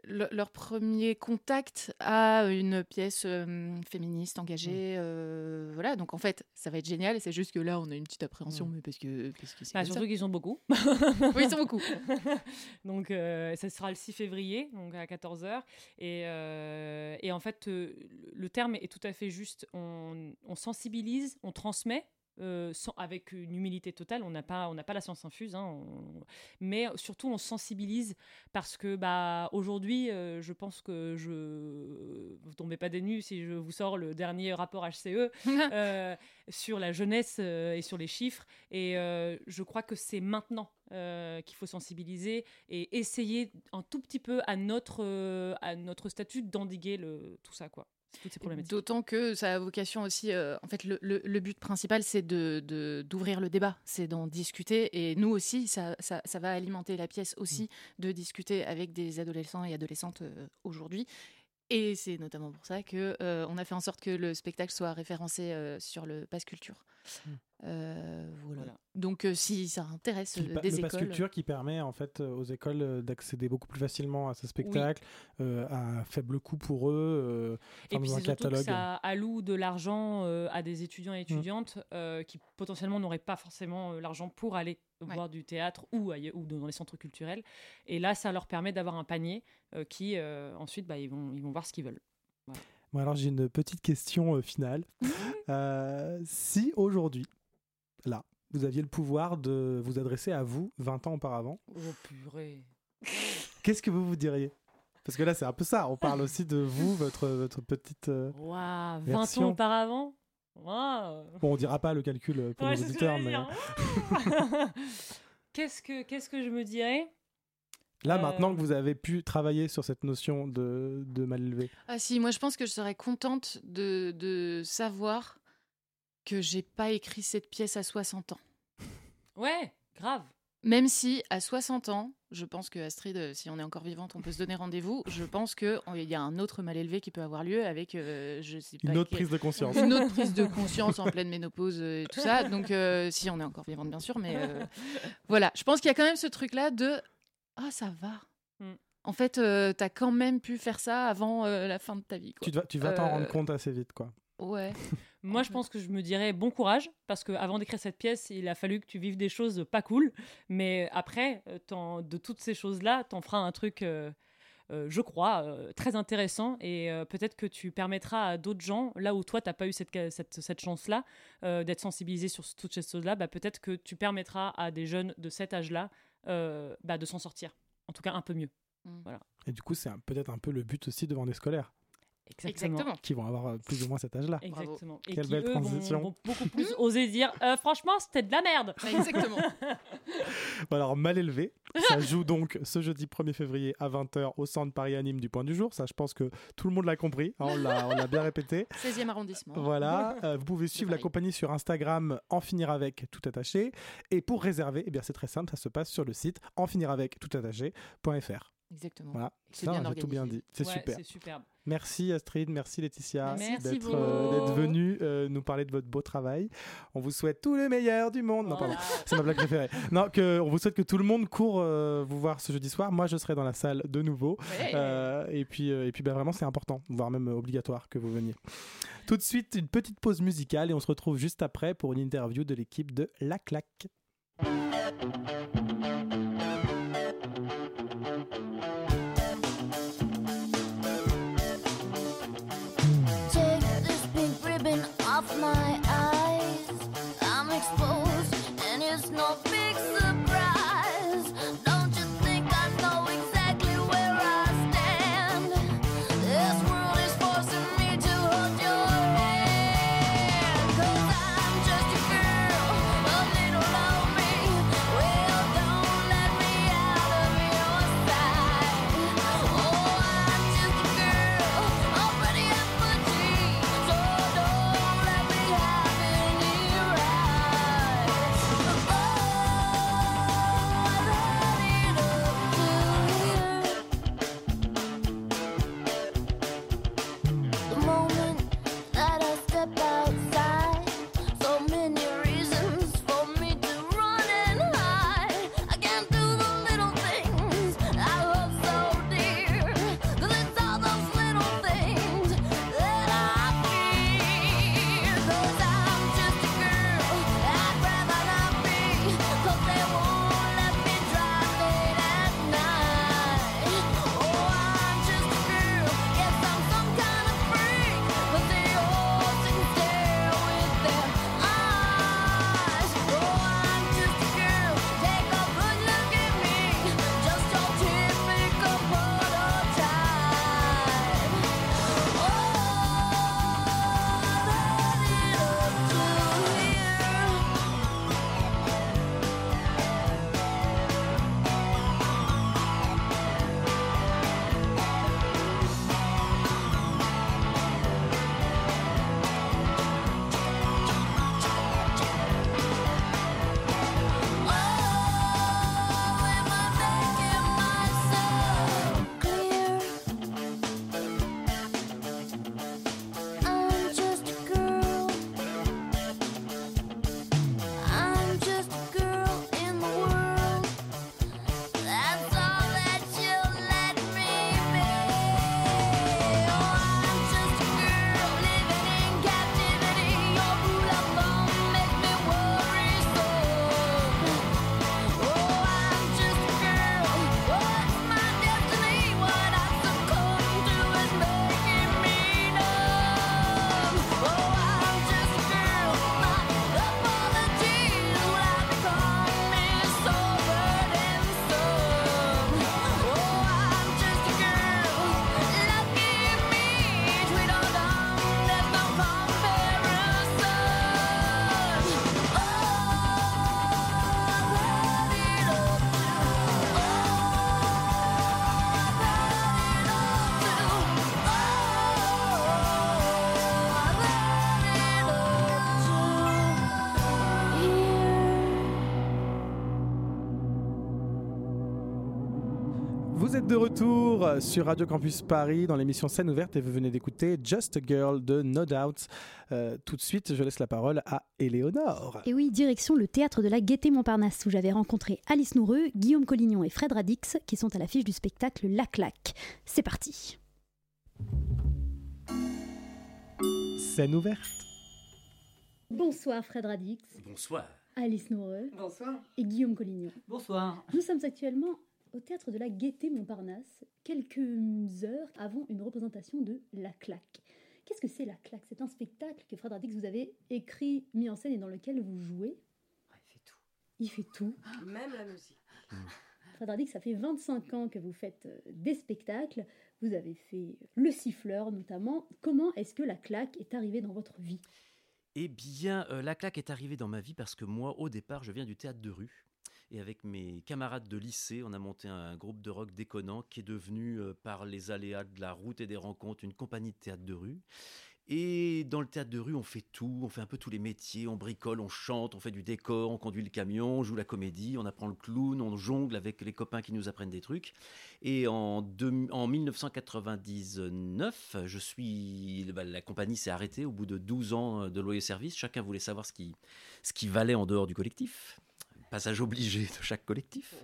le- leur premier contact à une pièce euh, féministe engagée. euh, voilà, donc en fait, ça va être génial, et c'est juste que là, on a une petite appréhension, mais parce que parce que Bah, surtout qu'ils sont beaucoup. Oui, ils sont beaucoup. donc, euh, ça sera le 6 février, donc à 14h. Et, et en fait, le terme est tout à fait juste. On, on sensibilise, on transmet. Euh, sans, avec une humilité totale, on n'a pas, on n'a pas la science infuse, hein, on- mais surtout on sensibilise parce que bah aujourd'hui, euh, je pense que je vous tombez pas des nues si je vous sors le dernier rapport HCE euh, sur la jeunesse et sur les chiffres. Et je crois que c'est maintenant euh, qu'il faut sensibiliser et essayer un tout petit peu à notre, euh, à notre statut d'endiguer le, tout ça, quoi. Toutes ces problématiques. D'autant que ça a vocation aussi, euh, en fait, le, le- le but principal, c'est de, d'ouvrir le débat, c'est d'en discuter. Et nous aussi, ça, ça, ça va alimenter la pièce aussi de discuter avec des adolescents et adolescentes euh, aujourd'hui. Et c'est notamment pour ça que euh, on a fait en sorte que le spectacle soit référencé euh, sur le Pass Culture. Euh, voilà. Donc, euh, si ça intéresse Qui- euh, le des Pass écoles, Culture qui permet en fait aux écoles d'accéder beaucoup plus facilement à ce spectacle euh, à faible coût pour eux, euh, Et puis un c'est surtout que catalogue. ça alloue de l'argent euh, à des étudiants et étudiantes euh, qui potentiellement n'auraient pas forcément euh, l'argent pour aller voir du théâtre ou, ailleurs, ou dans les centres culturels. Et là, ça leur permet d'avoir un panier euh, qui, euh, ensuite, bah, ils, vont, ils vont voir ce qu'ils veulent. Voilà. Bon, alors j'ai une petite question euh, finale. Euh, si aujourd'hui, là, vous aviez le pouvoir de vous adresser à vous 20 ans auparavant, Oh purée qu'est-ce que vous vous diriez? Parce que là, c'est un peu ça. On parle aussi de vous, votre, votre petite. euh, Waouh, 20 version. ans auparavant? Waouh Bon, on dira pas le calcul euh, pour Ouais, que auditeurs, mais. Qu'est-ce que qu'est-ce que je me dirais? Là, Euh, maintenant que vous avez pu travailler sur cette notion de, de mal élevé, Ah si, moi je pense que je serais contente de, de savoir que j'ai pas écrit cette pièce à 60 ans. Ouais, grave. Même si à 60 ans, je pense que Astrid, euh, si on est encore vivante, on peut se donner rendez-vous. Je pense qu'il y a un autre mal élevé qui peut avoir lieu avec, euh, je sais pas, Une autre quel- prise de conscience. une autre prise de conscience en pleine ménopause et tout ça. Donc euh, si on est encore vivante, bien sûr, mais euh, voilà, je pense qu'il y a quand même ce truc-là de ah ça va. Mm. En fait, euh, t'as quand même pu faire ça avant euh, la fin de ta vie. Quoi. tu, vas- tu vas t'en Euh, rendre compte assez vite, quoi. Ouais. Moi, je pense que je me dirais bon courage, parce qu'avant d'écrire cette pièce, il a fallu que tu vives des choses pas cool. Mais après, euh, de toutes ces choses-là, t'en feras un truc, euh, euh, je crois, euh, très intéressant. Et euh, peut-être que tu permettras à d'autres gens, là où toi, t'as pas eu cette, cette, cette chance-là, euh, d'être sensibilisé sur toutes ces choses-là, bah, peut-être que tu permettras à des jeunes de cet âge-là euh, bah, de s'en sortir. En tout cas, un peu mieux. Voilà. Et du coup, c'est peut-être un peu le but aussi devant des scolaires. Exactement. Qui vont avoir euh, plus ou moins cet âge-là. Exactement. Et Quelle qui, belle eux, vont- transition. Vont, beaucoup plus oser dire euh, franchement, c'était de la merde. Exactement. Bon, alors, mal élevé, ça joue donc ce jeudi 1er février à 20h au centre Paris Anime du Point du Jour. Ça, je pense que tout le monde l'a compris. hein, on l'a on l'a bien répété. 16e arrondissement. Voilà, euh, vous pouvez suivre la compagnie sur Instagram en finir avec tout attaché. Et pour réserver, eh bien c'est très simple, ça se passe sur le site en finir avec tout attaché.fr. Exactement. Voilà, c'est ça, bien j'ai tout bien dit. C'est Ouais, super. superbe. Merci Astrid, merci Laetitia d'être euh, d'être venue euh, nous parler de votre beau travail. On vous souhaite tout le meilleur du monde. Non, pardon, c'est ma blague préférée. Non, que, on vous souhaite que tout le monde court euh, vous voir ce jeudi soir. Moi, je serai dans la salle de nouveau. Ouais. Euh, et puis, euh, et puis ben, vraiment, c'est important, voire même obligatoire que vous veniez. Tout de suite, une petite pause musicale et on se retrouve juste après pour une interview de l'équipe de La Claque. Sur Radio Campus Paris dans l'émission Scène ouverte et vous venez d'écouter Just a Girl de No Doubt. Euh, tout de suite, je laisse la parole à Éléonore. Et oui, direction le théâtre de la Gaîté Montparnasse où j'avais rencontré Alice Noureux, Guillaume Collignon et Fred Radix qui sont à l'affiche du spectacle La Claque. C'est parti. Scène ouverte. Bonsoir Fred Radix, Bonsoir. Alice Noureux Bonsoir. et Guillaume Collignon. Bonsoir. Nous sommes actuellement au théâtre de la Gaîté Montparnasse, quelques heures avant une représentation de La Claque. Qu'est-ce que c'est La Claque? C'est un spectacle que Fred Radix vous avez écrit, mis en scène et dans lequel vous jouez. il fait tout. Il fait tout. Même la musique. Fred Radix, ça fait 25 ans que vous faites euh, des spectacles. Vous avez fait Le Siffleur notamment. Comment est-ce que La Claque est arrivée dans votre vie? Eh bien, euh, la claque est arrivée dans ma vie parce que moi, au départ, je viens du théâtre de rue. Et avec mes camarades de lycée, on a monté un groupe de rock déconnant qui est devenu, euh, par les aléas de la route et des rencontres, une compagnie de théâtre de rue. Et dans le théâtre de rue, on fait tout, on fait un peu tous les métiers, on bricole, on chante, on fait du décor, on conduit le camion, on joue la comédie, on apprend le clown, on jongle avec les copains qui nous apprennent des trucs. Et en, deux- en 1999, je suis, bah, la compagnie s'est arrêtée au bout de 12 ans de loyer service. Chacun voulait savoir ce qui valait en dehors du collectif. Passage obligé de chaque collectif.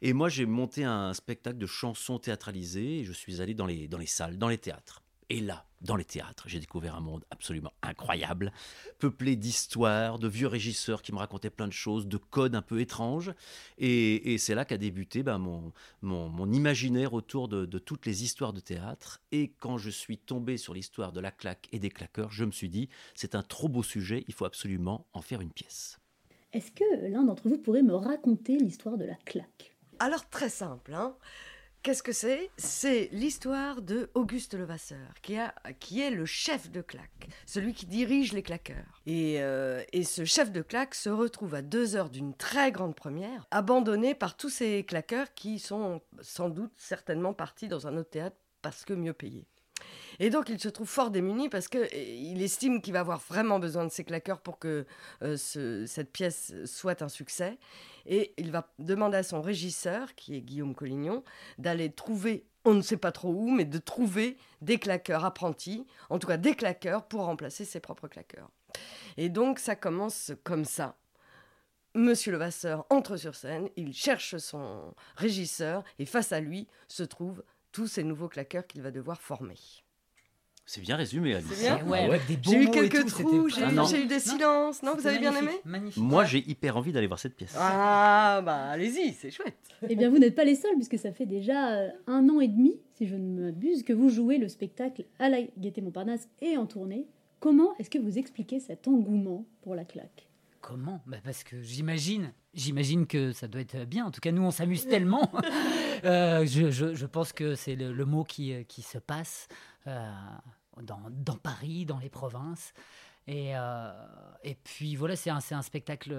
Et moi, j'ai monté un spectacle de chansons théâtralisées et je suis allé dans les, dans les salles, dans les théâtres. Et là, dans les théâtres, j'ai découvert un monde absolument incroyable, peuplé d'histoires, de vieux régisseurs qui me racontaient plein de choses, de codes un peu étranges. Et, et c'est là qu'a débuté ben, mon, mon, mon imaginaire autour de, de toutes les histoires de théâtre. Et quand je suis tombé sur l'histoire de la claque et des claqueurs, je me suis dit, c'est un trop beau sujet, il faut absolument en faire une pièce. Est-ce que l'un d'entre vous pourrait me raconter l'histoire de la claque? Alors très simple, hein. Qu'est-ce que c'est? C'est l'histoire de Auguste Levasseur, qui, est le chef de claque, celui qui dirige les claqueurs. Et, euh, et ce chef de claque se retrouve à deux heures d'une très grande première, abandonné par tous ces claqueurs qui sont sans doute certainement partis dans un autre théâtre parce que mieux payés. Et donc il se trouve fort démuni parce qu'il estime qu'il va avoir vraiment besoin de ses claqueurs pour que euh, ce- cette pièce soit un succès. Et il va demander à son régisseur, qui est Guillaume Collignon, d'aller trouver, on ne sait pas trop où, mais de trouver des claqueurs apprentis, en tout cas des claqueurs pour remplacer ses propres claqueurs. Et donc ça commence comme ça. Monsieur Levasseur entre sur scène, il cherche son régisseur et face à lui se trouvent tous ces nouveaux claqueurs qu'il va devoir former. C'est bien résumé, Alice. Bien Ah Ouais, ouais. avec des J'ai eu quelques trous, j'ai Ah eu, j'ai eu des silences. Non, vous avez bien aimé Moi, j'ai hyper envie d'aller voir cette pièce. Ah, bah allez-y, c'est chouette. Eh bien, vous n'êtes pas les seuls, puisque ça fait déjà euh, un an et demi, si je ne m'abuse, que vous jouez le spectacle à la Gaîté Montparnasse et en tournée. Comment est-ce que vous expliquez cet engouement pour la claque? Comment? Bah Parce que j'imagine, j'imagine que ça doit être bien. En tout cas, nous, on s'amuse tellement. Euh, je, pense que c'est le, mot qui, euh, qui se passe euh, dans, dans Paris, dans les provinces. Et, et puis voilà, c'est un, un spectacle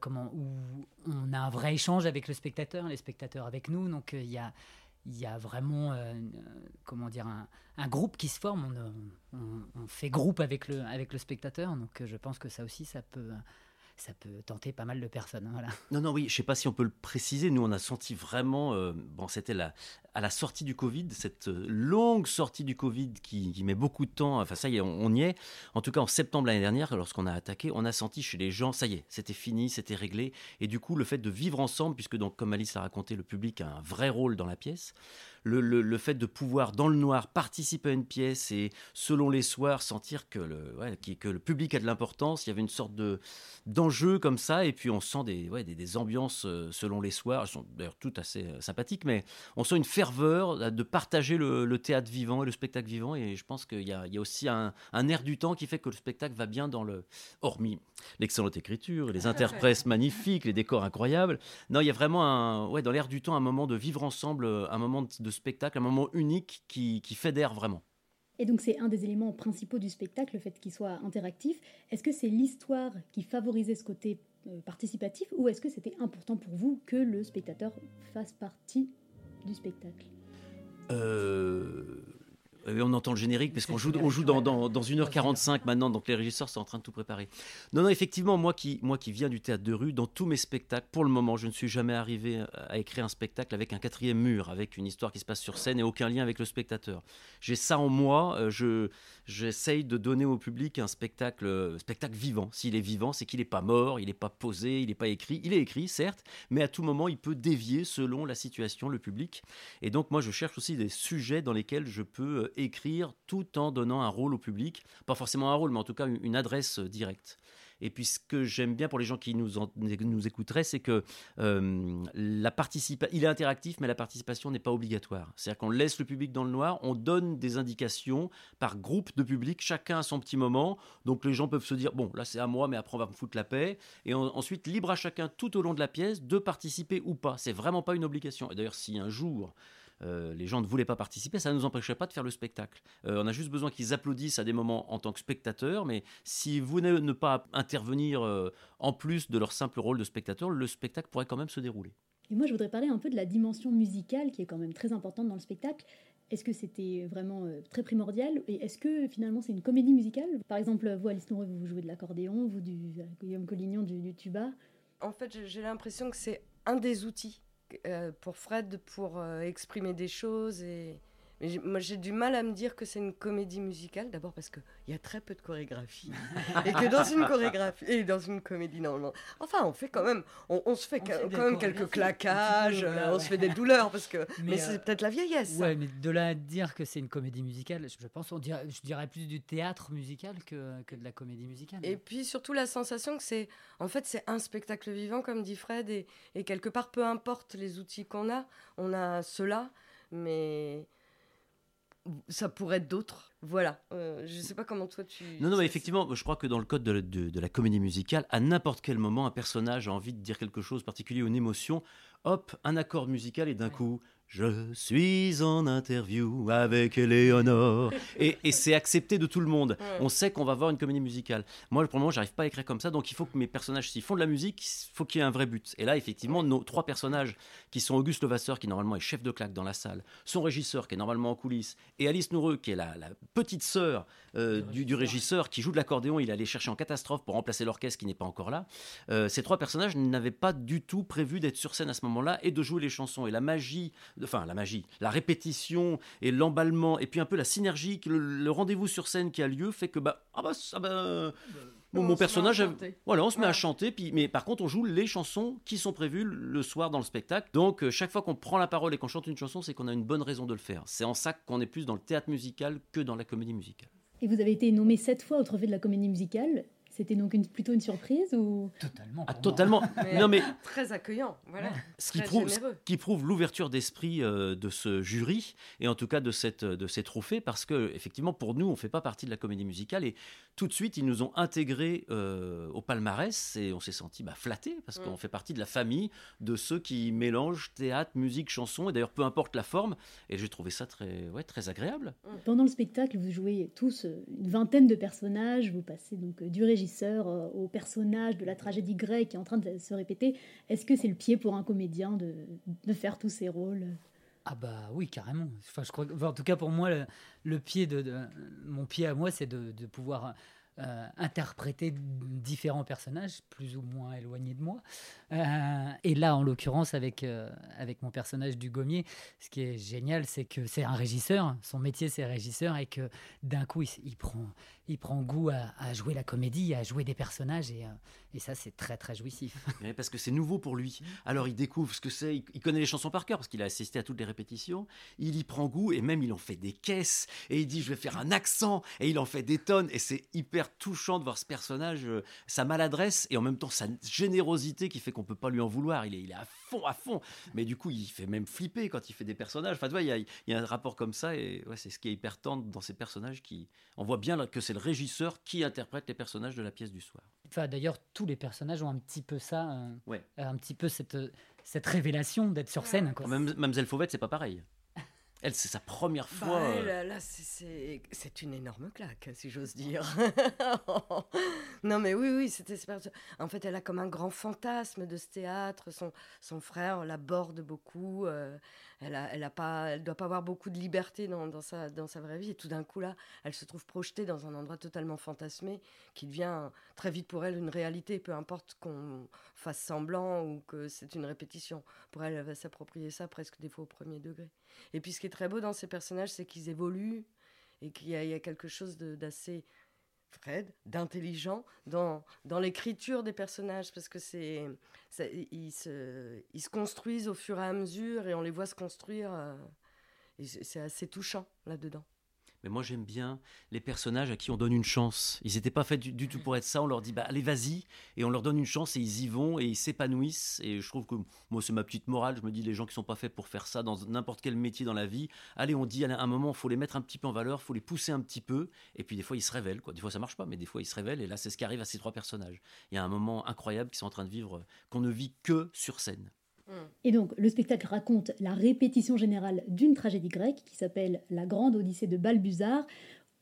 comment, où on a un vrai échange avec le spectateur, les spectateurs avec nous. Donc il y, a, y a vraiment comment dire, un, un groupe qui se forme. On, on- fait groupe avec le, avec le spectateur. Donc je pense que ça aussi, ça peut, ça peut tenter pas mal de personnes. hein. Non, non, oui, je sais pas si on peut le préciser. Nous, on a senti vraiment, euh, bon, c'était la, à la sortie du Covid, cette euh, longue sortie du Covid qui, met beaucoup de temps. Enfin, ça y est, on, on y est. En tout cas, en septembre l'année dernière, lorsqu'on a attaqué, on a senti chez les gens, ça y est, c'était fini, c'était réglé. Et du coup, le fait de vivre ensemble, puisque donc, comme Alice l'a raconté, le public a un vrai rôle dans la pièce. Le, le- le fait de pouvoir, dans le noir, participer à une pièce et, selon les soirs, sentir que le, ouais, que le public a de l'importance. Il y avait une sorte de d'enjeu comme ça. Et puis, on sent des, ouais, des, des ambiances euh, selon les soirs. Elles sont d'ailleurs toutes assez euh, sympathiques, mais on sent une ferveur euh, de partager le, le théâtre vivant et le spectacle vivant. Et je pense qu'il y a, il y a aussi un, un air du temps qui fait que le spectacle va bien dans le. Hormis l'excellente écriture, les interprètes magnifiques, les décors incroyables. Non, il y a vraiment un, ouais, dans l'air du temps un moment de vivre ensemble, un moment de spectacle, un moment unique qui, qui fédère vraiment. Et donc, c'est un des éléments principaux du spectacle, le fait qu'il soit interactif. Est-ce que c'est l'histoire qui favorisait ce côté euh, participatif ou est-ce que c'était important pour vous que le spectateur fasse partie du spectacle? Euh, euh, on entend le générique parce qu'on joue, on joue dans, dans, dans 1h45 maintenant, donc les régisseurs sont en train de tout préparer. Non, non, effectivement, moi qui, moi qui viens du théâtre de rue, dans tous mes spectacles, pour le moment, je ne suis jamais arrivé à écrire un spectacle avec un quatrième mur, avec une histoire qui se passe sur scène et aucun lien avec le spectateur. J'ai ça en moi, euh, je, j'essaye de donner au public un spectacle, euh, spectacle vivant. S'il est vivant, c'est qu'il n'est pas mort, il n'est pas posé, il n'est pas écrit. Il est écrit, certes, mais à tout moment, il peut dévier selon la situation, le public. Et donc, moi, je cherche aussi des sujets dans lesquels je peux écrire tout en donnant un rôle au public. Pas forcément un rôle, mais en tout cas une adresse euh, directe. Et puis ce que j'aime bien pour les gens qui nous, nous écouteraient, c'est que euh, la participa- il est interactif, mais la participation n'est pas obligatoire. C'est-à-dire qu'on laisse le public dans le noir, on donne des indications par groupe de public, chacun à son petit moment. Donc les gens peuvent se dire, bon, là c'est à moi, mais après on va me foutre la paix. Et en- ensuite, libre à chacun tout au long de la pièce de participer ou pas. C'est vraiment pas une obligation. Et d'ailleurs, si un jour euh, les gens ne voulaient pas participer, ça ne nous empêcherait pas de faire le spectacle. Euh, on a juste besoin qu'ils applaudissent à des moments en tant que spectateurs, mais si vous ne, ne pas intervenir euh, en plus de leur simple rôle de spectateur, le spectacle pourrait quand même se dérouler. Et moi, je voudrais parler un peu de la dimension musicale qui est quand même très importante dans le spectacle. Est-ce que c'était vraiment euh, très primordial? Et est-ce que finalement c'est une comédie musicale? Par exemple, vous, Alice Noureux, vous jouez de l'accordéon, vous, du, euh, Guillaume Collignon, du, du tuba. En fait, j'ai- l'impression que c'est un des outils pour Fred pour euh, exprimer des choses. Et... Mais j'ai- moi, j'ai du mal à me dire que c'est une comédie musicale, d'abord parce qu'il y a très peu de chorégraphie. et que dans une chorégraphie, et dans une comédie, normalement. Enfin, on fait quand même, on, on se fait On ca- fait des quand même quelques claquages, euh, on se fait des douleurs, parce que. Mais, Mais, c'est euh, peut-être la vieillesse. Ouais, mais de là à dire que c'est une comédie musicale, je je pense, on dirait, je dirais plus du théâtre musical que, que de la comédie musicale. Et puis surtout la sensation que c'est, en fait, c'est un spectacle vivant, comme dit Fred, et, et quelque part, peu importe les outils qu'on a, on a cela, mais ça pourrait être d'autres. Voilà. Euh, je sais pas comment toi tu. Non, non, mais effectivement, je crois que dans le code de la, de- de la comédie musicale, à n'importe quel moment, un personnage a envie de dire quelque chose de particulier ou une émotion, hop, un accord musical et d'un coup, je suis en interview avec Éléonore. et et c'est accepté de tout le monde. Ouais. On sait qu'on va voir une comédie musicale. Moi, pour le moment, j'arrive pas à écrire comme ça, donc il faut que mes personnages, s'ils font de la musique, il faut qu'il y ait un vrai but. Et là, effectivement, nos trois personnages, qui sont Auguste Levasseur, qui normalement est chef de claque dans la salle, son régisseur, qui est normalement en coulisses, et Alice Noureux, qui est la, la petite sœur euh, du, du régisseur, qui joue de l'accordéon, il allait chercher en catastrophe pour remplacer l'orchestre qui n'est pas encore là. Euh, ces trois personnages n'avaient pas du tout prévu d'être sur scène à ce moment-là et de jouer les chansons. Et la magie, enfin la magie, la répétition et l'emballement, et puis un peu la synergie, le, le rendez-vous sur scène qui a lieu fait que bah, ah bah, ça, bah, mon, on mon personnage, voilà, on se met à chanter, puis, mais par contre, on joue les chansons qui sont prévues le soir dans le spectacle. Donc, euh, chaque fois qu'on prend la parole et qu'on chante une chanson, c'est qu'on a une bonne raison de le faire. C'est en ça qu'on est plus dans le théâtre musical que dans la comédie musicale. Et vous avez été nommé sept fois au Trophée de la comédie musicale. C'était donc une- plutôt une surprise ou? Totalement. Ah, totalement. Mais non, mais très accueillant. Voilà. ce qui Très prouve, ce généreux. qui prouve l'ouverture d'esprit euh, de ce jury et en tout cas de, cette, de ces trophées parce que effectivement pour nous on fait pas partie de la comédie musicale et tout de suite ils nous ont intégrés euh, au palmarès et on s'est senti bah, flattés parce qu'on fait partie de la famille de ceux qui mélangent théâtre, musique, chanson et d'ailleurs peu importe la forme et j'ai trouvé ça très, ouais, très agréable. Pendant le spectacle, vous jouez tous euh, une vingtaine de personnages. Vous passez donc euh, du euh, au personnage de la tragédie grecque qui est en train de se répéter. Est-ce que c'est le pied pour un comédien de, de faire tous ces rôles? Ah bah oui, carrément. Enfin, je crois en tout cas pour moi, le, le pied de, de- mon pied à moi, c'est de, de pouvoir euh, interpréter différents personnages, plus ou moins éloignés de moi. Euh, et là, en l'occurrence, avec, euh, avec mon personnage du Gommier, ce qui est génial, c'est que c'est un régisseur, son métier c'est régisseur, et que d'un coup, il, prend, il prend goût à, jouer la comédie, à jouer des personnages, et, et ça, c'est très très jouissif. Parce que c'est nouveau pour lui. Alors il découvre ce que c'est, il connaît les chansons par cœur parce qu'il a assisté à toutes les répétitions, il y prend goût et même il en fait des caisses et il dit je vais faire un accent et il en fait des tonnes et c'est hyper touchant de voir ce personnage, euh, sa maladresse et en même temps sa générosité qui fait qu'on peut pas lui en vouloir, il est, il est à fond, à fond, mais du coup il fait même flipper quand il fait des personnages, enfin tu vois il y a, il y a un rapport comme ça et ouais, c'est ce qui est hyper tendre dans ces personnages qui, on voit bien là que c'est le régisseur qui interprète les personnages de la pièce du soir. Enfin, d'ailleurs, tous les personnages ont un petit peu ça, euh, Ouais. un petit peu cette, cette révélation d'être sur scène. Quoi. Même Mademoiselle Fauvette, c'est pas pareil. Elle, c'est sa première Bah, fois. là, c'est- une énorme claque, si j'ose dire. non, mais oui, oui, c'était super. En fait, elle a comme un grand fantasme de ce théâtre. Son, son frère l'aborde beaucoup. euh, elle a, elle a pas, elle doit pas avoir beaucoup de liberté dans, dans sa, dans sa vraie vie. Et tout d'un coup, là, elle se trouve projetée dans un endroit totalement fantasmé qui devient très vite pour elle une réalité, peu importe qu'on fasse semblant ou que c'est une répétition. Pour elle, elle va s'approprier ça presque des fois au premier degré. Et puis ce qui est très beau dans ces personnages, c'est qu'ils évoluent et qu'il y, y a quelque chose d'assez Fred, d'intelligent dans, dans l'écriture des personnages, parce que c'est, ils, se, ils se construisent au fur et à mesure et on les voit se construire. euh, et c'est assez touchant là-dedans. Mais moi, j'aime bien les personnages à qui on donne une chance. Ils n'étaient pas faits du, tout pour être ça. On leur dit, bah, allez, vas-y. Et on leur donne une chance et ils y vont et ils s'épanouissent. Et je trouve que, moi, c'est ma petite morale. Je me dis, les gens qui sont pas faits pour faire ça dans n'importe quel métier dans la vie, allez, on dit, à un moment, faut les mettre un petit peu en valeur, faut les pousser un petit peu. Et puis, des fois, ils se révèlent. Quoi. Des fois, ça marche pas, mais des fois, ils se révèlent. Et là, c'est ce qui arrive à ces trois personnages. Il y a un moment incroyable qu'ils sont en train de vivre, qu'on ne vit que sur scène. Et donc, le spectacle raconte la répétition générale d'une tragédie grecque qui s'appelle La Grande Odyssée de Balbuzard.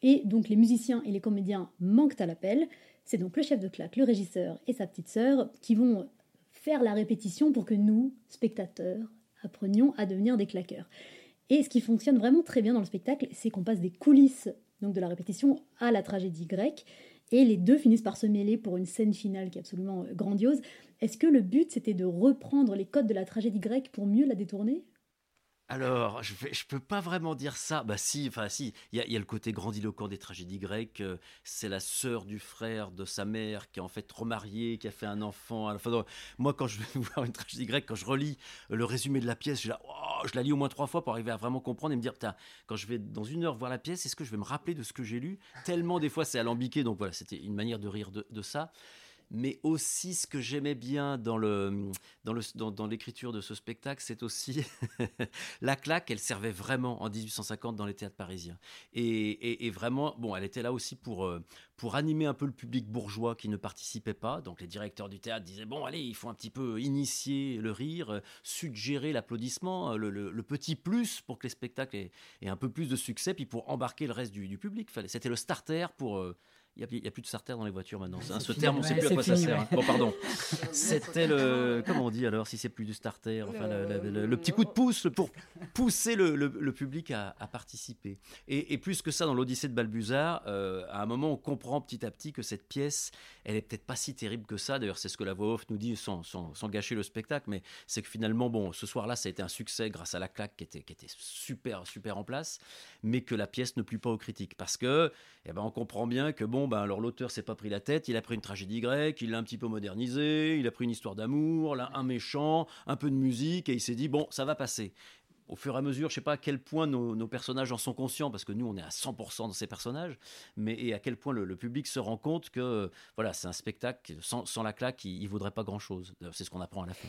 Et donc, les musiciens et les comédiens manquent à l'appel. C'est donc le chef de claque, le régisseur et sa petite sœur qui vont faire la répétition pour que nous, spectateurs, apprenions à devenir des claqueurs. Et ce qui fonctionne vraiment très bien dans le spectacle, c'est qu'on passe des coulisses donc de la répétition à la tragédie grecque, et les deux finissent par se mêler pour une scène finale qui est absolument euh, grandiose. Est-ce que le but c'était de reprendre les codes de la tragédie grecque pour mieux la détourner? Alors, je ne peux pas vraiment dire ça. Bah si, enfin si, il y, a- le côté grandiloquent des tragédies grecques. euh, C'est la sœur du frère de sa mère qui est en fait remariée, qui a fait un enfant. Enfin, moi, quand je vais voir une tragédie grecque, quand je relis euh, le résumé de la pièce, je, la, oh, je la lis au moins trois fois pour arriver à vraiment comprendre et me dire, Putain, quand je vais dans une heure voir la pièce, est-ce que je vais me rappeler de ce que j'ai lu? Tellement des fois c'est alambiqué, donc voilà, c'était une manière de rire de ça mais aussi ce que j'aimais bien dans le dans le dans, l'écriture de ce spectacle, c'est aussi la claque. Elle servait vraiment en 1850 dans les théâtres parisiens. Et, et- vraiment, bon, elle était là aussi pour euh, pour animer un peu le public bourgeois qui ne participait pas. Donc les directeurs du théâtre disaient bon, allez, il faut un petit peu initier le rire, euh, suggérer l'applaudissement, euh, le, petit plus pour que les spectacles aient, un peu plus de succès, puis pour embarquer le reste du, du public. C'était le starter pour il n'y a, plus de starter dans les voitures maintenant. hein, ce fini, terme, on ne sait plus à quoi ça sert. ouais. hein. Bon, pardon. C'était le. Comment on dit alors si c'est plus du starter Enfin, le, le- le- le petit coup de pouce pour pousser le, le- le public à, à participer. Et, et plus que ça, dans l'Odyssée de Balbuzard, euh, à un moment, on comprend petit à petit que cette pièce, elle est peut-être pas si terrible que ça. D'ailleurs, c'est ce que la voix off nous dit sans, sans- sans gâcher le spectacle. Mais c'est que finalement, bon, ce soir-là, ça a été un succès grâce à la claque qui était, qui était super, super en place. Mais que la pièce ne plut pas aux critiques. Parce que, eh ben, on comprend bien que, bon, ben, alors l'auteur s'est pas pris la tête. Il a pris une tragédie grecque, il l'a un petit peu modernisé, il a pris une histoire d'amour, là, un méchant, un peu de musique, et il s'est dit, bon, ça va passer au fur et à mesure, je sais pas à quel point nos, personnages en sont conscients, parce que nous, on est à 100% dans ces personnages, mais et à quel point le, public se rend compte que voilà, c'est un spectacle, sans, la claque, il, il vaudrait pas grand-chose. C'est ce qu'on apprend à la fin.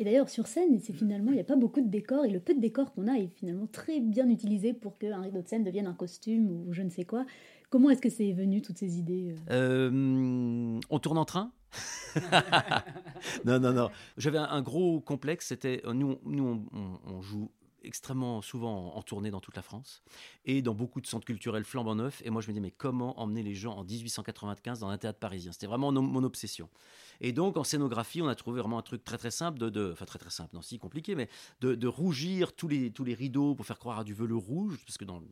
Et d'ailleurs, sur scène, c'est finalement, il n'y a pas beaucoup de décors, et le peu de décors qu'on a est finalement très bien utilisé pour qu'un rideau de scène devienne un costume ou je ne sais quoi. Comment est-ce que c'est venu, toutes ces idées euh? Euh, on tourne en train? Non, non, non. J'avais un, gros complexe. C'était euh, nous, nous on, on- on joue extrêmement souvent en, tournée dans toute la France et dans beaucoup de centres culturels flambant neufs. Et moi, je me dis, mais comment emmener les gens en 1895 dans un théâtre parisien? C'était vraiment mon, obsession. Et donc, en scénographie, on a trouvé vraiment un truc très très simple, de, enfin très très simple, non, si compliqué, mais de, rougir tous les, tous les rideaux pour faire croire à du velours rouge, parce que dans,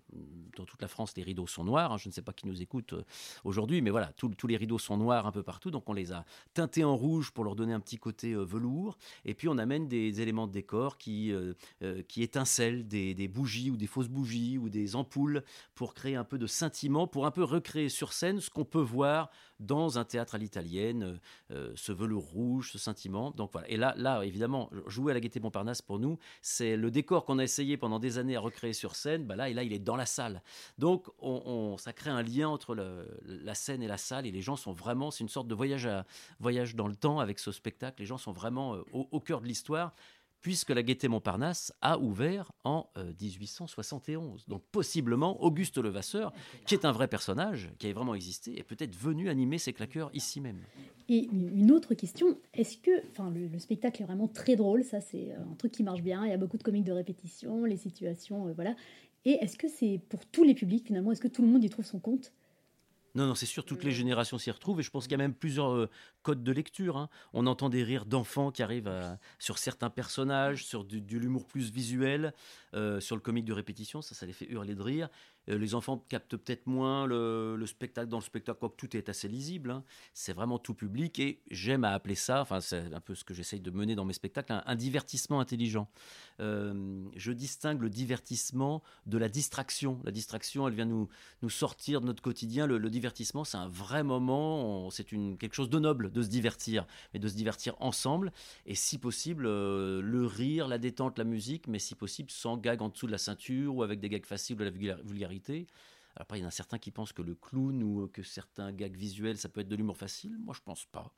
dans toute la France, les rideaux sont noirs. hein. je ne sais pas qui nous écoute euh, aujourd'hui, mais voilà, tous- tous les rideaux sont noirs un peu partout, donc on les a teintés en rouge pour leur donner un petit côté euh, velours. Et puis on amène des éléments de décor qui, euh, euh, qui des, bougies ou des fausses bougies ou des ampoules pour créer un peu de scintillement, pour un peu recréer sur scène ce qu'on peut voir dans un théâtre à l'italienne, euh, euh, ce velours rouge, ce sentiment. Donc voilà. Et là, là, évidemment, jouer à la Gaîté Montparnasse pour nous, c'est le décor qu'on a essayé pendant des années à recréer sur scène. Bah là, et là, il est dans la salle. Donc, on, ça crée un lien entre la scène et la salle. Et les gens sont vraiment, c'est une sorte de voyage, à, voyage dans le temps avec ce spectacle. Les gens sont vraiment euh, au, au cœur de l'histoire. Puisque la Gaîté Montparnasse a ouvert en euh, 1871. Donc possiblement, Auguste Levasseur, qui est un vrai personnage, qui a vraiment existé, est peut-être venu animer ses claqueurs ici même. Et une autre question, est-ce que, enfin, le, le spectacle est vraiment très drôle, ça c'est euh, un truc qui marche bien, il y a beaucoup de comiques de répétition, les situations, euh, voilà. Et est-ce que c'est pour tous les publics finalement, est-ce que tout le monde y trouve son compte? Non, non, c'est sûr, toutes les générations s'y retrouvent et je pense qu'il y a même plusieurs euh, codes de lecture. hein. On entend des rires d'enfants qui arrivent à- sur certains personnages, sur du, de l'humour plus visuel, euh, sur le comique de répétition, ça, ça les fait hurler de rire. Euh, les enfants captent peut-être moins le, le spectacle dans le spectacle, quoique tout est assez lisible. hein. C'est vraiment tout public et j'aime à appeler ça, enfin c'est un peu ce que j'essaye de mener dans mes spectacles, un, divertissement intelligent. Euh, je distingue le divertissement de la distraction. La distraction, elle vient nous, nous sortir de notre quotidien. Le, divertissement, c'est un vrai moment, c'est quelque chose de noble de se divertir, mais de se divertir ensemble. Et si possible, euh, le rire, la détente, la musique, mais si possible sans gag en dessous de la ceinture ou avec des gags faciles ou de la vulga- Alors après, il y en a certains qui pensent que le clown ou que certains gags visuels, ça peut être de l'humour facile. Moi, je pense pas.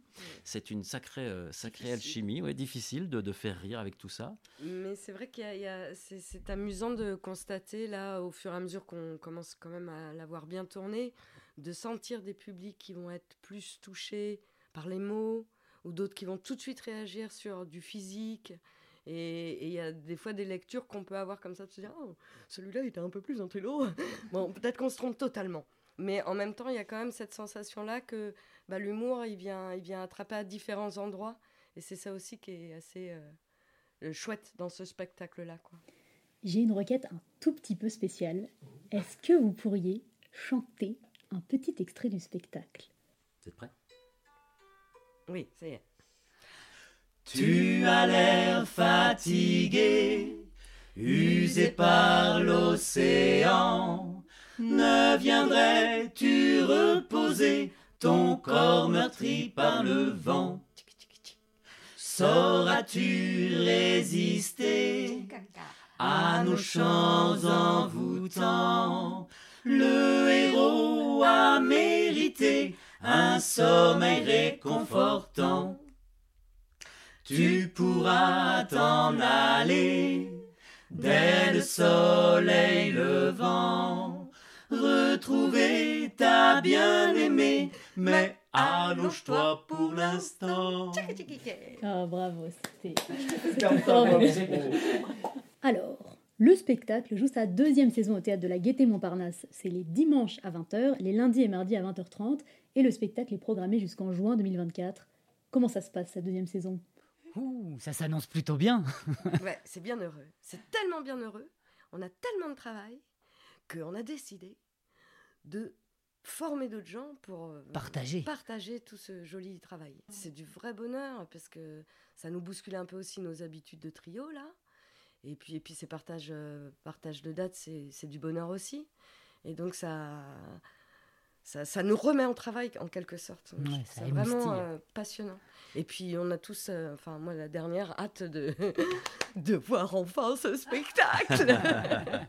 C'est une sacrée, euh, sacrée alchimie, ouais, difficile de, de faire rire avec tout ça. Mais c'est vrai qu'il y a, a- c'est amusant de constater là, au fur et à mesure qu'on commence quand même à l'avoir bien tourné, de sentir des publics qui vont être plus touchés par les mots, ou d'autres qui vont tout de suite réagir sur du physique. Et il y a des fois des lectures qu'on peut avoir comme ça, de se dire, oh, celui-là il était un peu plus intello. bon, peut-être qu'on se trompe totalement. Mais en même temps, il y a quand même cette sensation-là que bah, l'humour, il vient, il vient attraper à différents endroits. Et c'est ça aussi qui est assez euh, euh, chouette dans ce spectacle-là. quoi. J'ai une requête un tout petit peu spéciale. Est-ce que vous pourriez chanter un petit extrait du spectacle? Vous êtes prêts? Oui, ça y est. Tu as l'air fatigué, usé par l'océan. Ne viendrais-tu reposer ton corps meurtri par le vent? Sauras-tu résister à nos chants envoûtants? Le héros a mérité un sommeil réconfortant. Tu pourras t'en aller dès le soleil levant, retrouver ta bien-aimée, mais allonge-toi pour l'instant. Ah, bravo, c'était. Alors, le spectacle joue sa deuxième saison au théâtre de la Gaîté Montparnasse. C'est les dimanches à 20h, les lundis et mardis à 20h30, et le spectacle est programmé jusqu'en juin 2024. Comment ça se passe, cette deuxième saison? Ouh, ça s'annonce plutôt bien. Ouais, c'est bien heureux. C'est tellement bien heureux. On a tellement de travail qu'on a décidé de former d'autres gens pour euh, Partager. partager tout ce joli travail. C'est du vrai bonheur parce que ça nous bouscule un peu aussi nos habitudes de trio là. Et puis, et puis ces partages, euh, partages de dates, c'est c'est du bonheur aussi. Et donc ça, ça, ça nous remet en travail en quelque sorte. Ouais, ça vraiment euh, passionnant. Et puis on a tous, euh, enfin moi la dernière, hâte de, de voir enfin ce spectacle.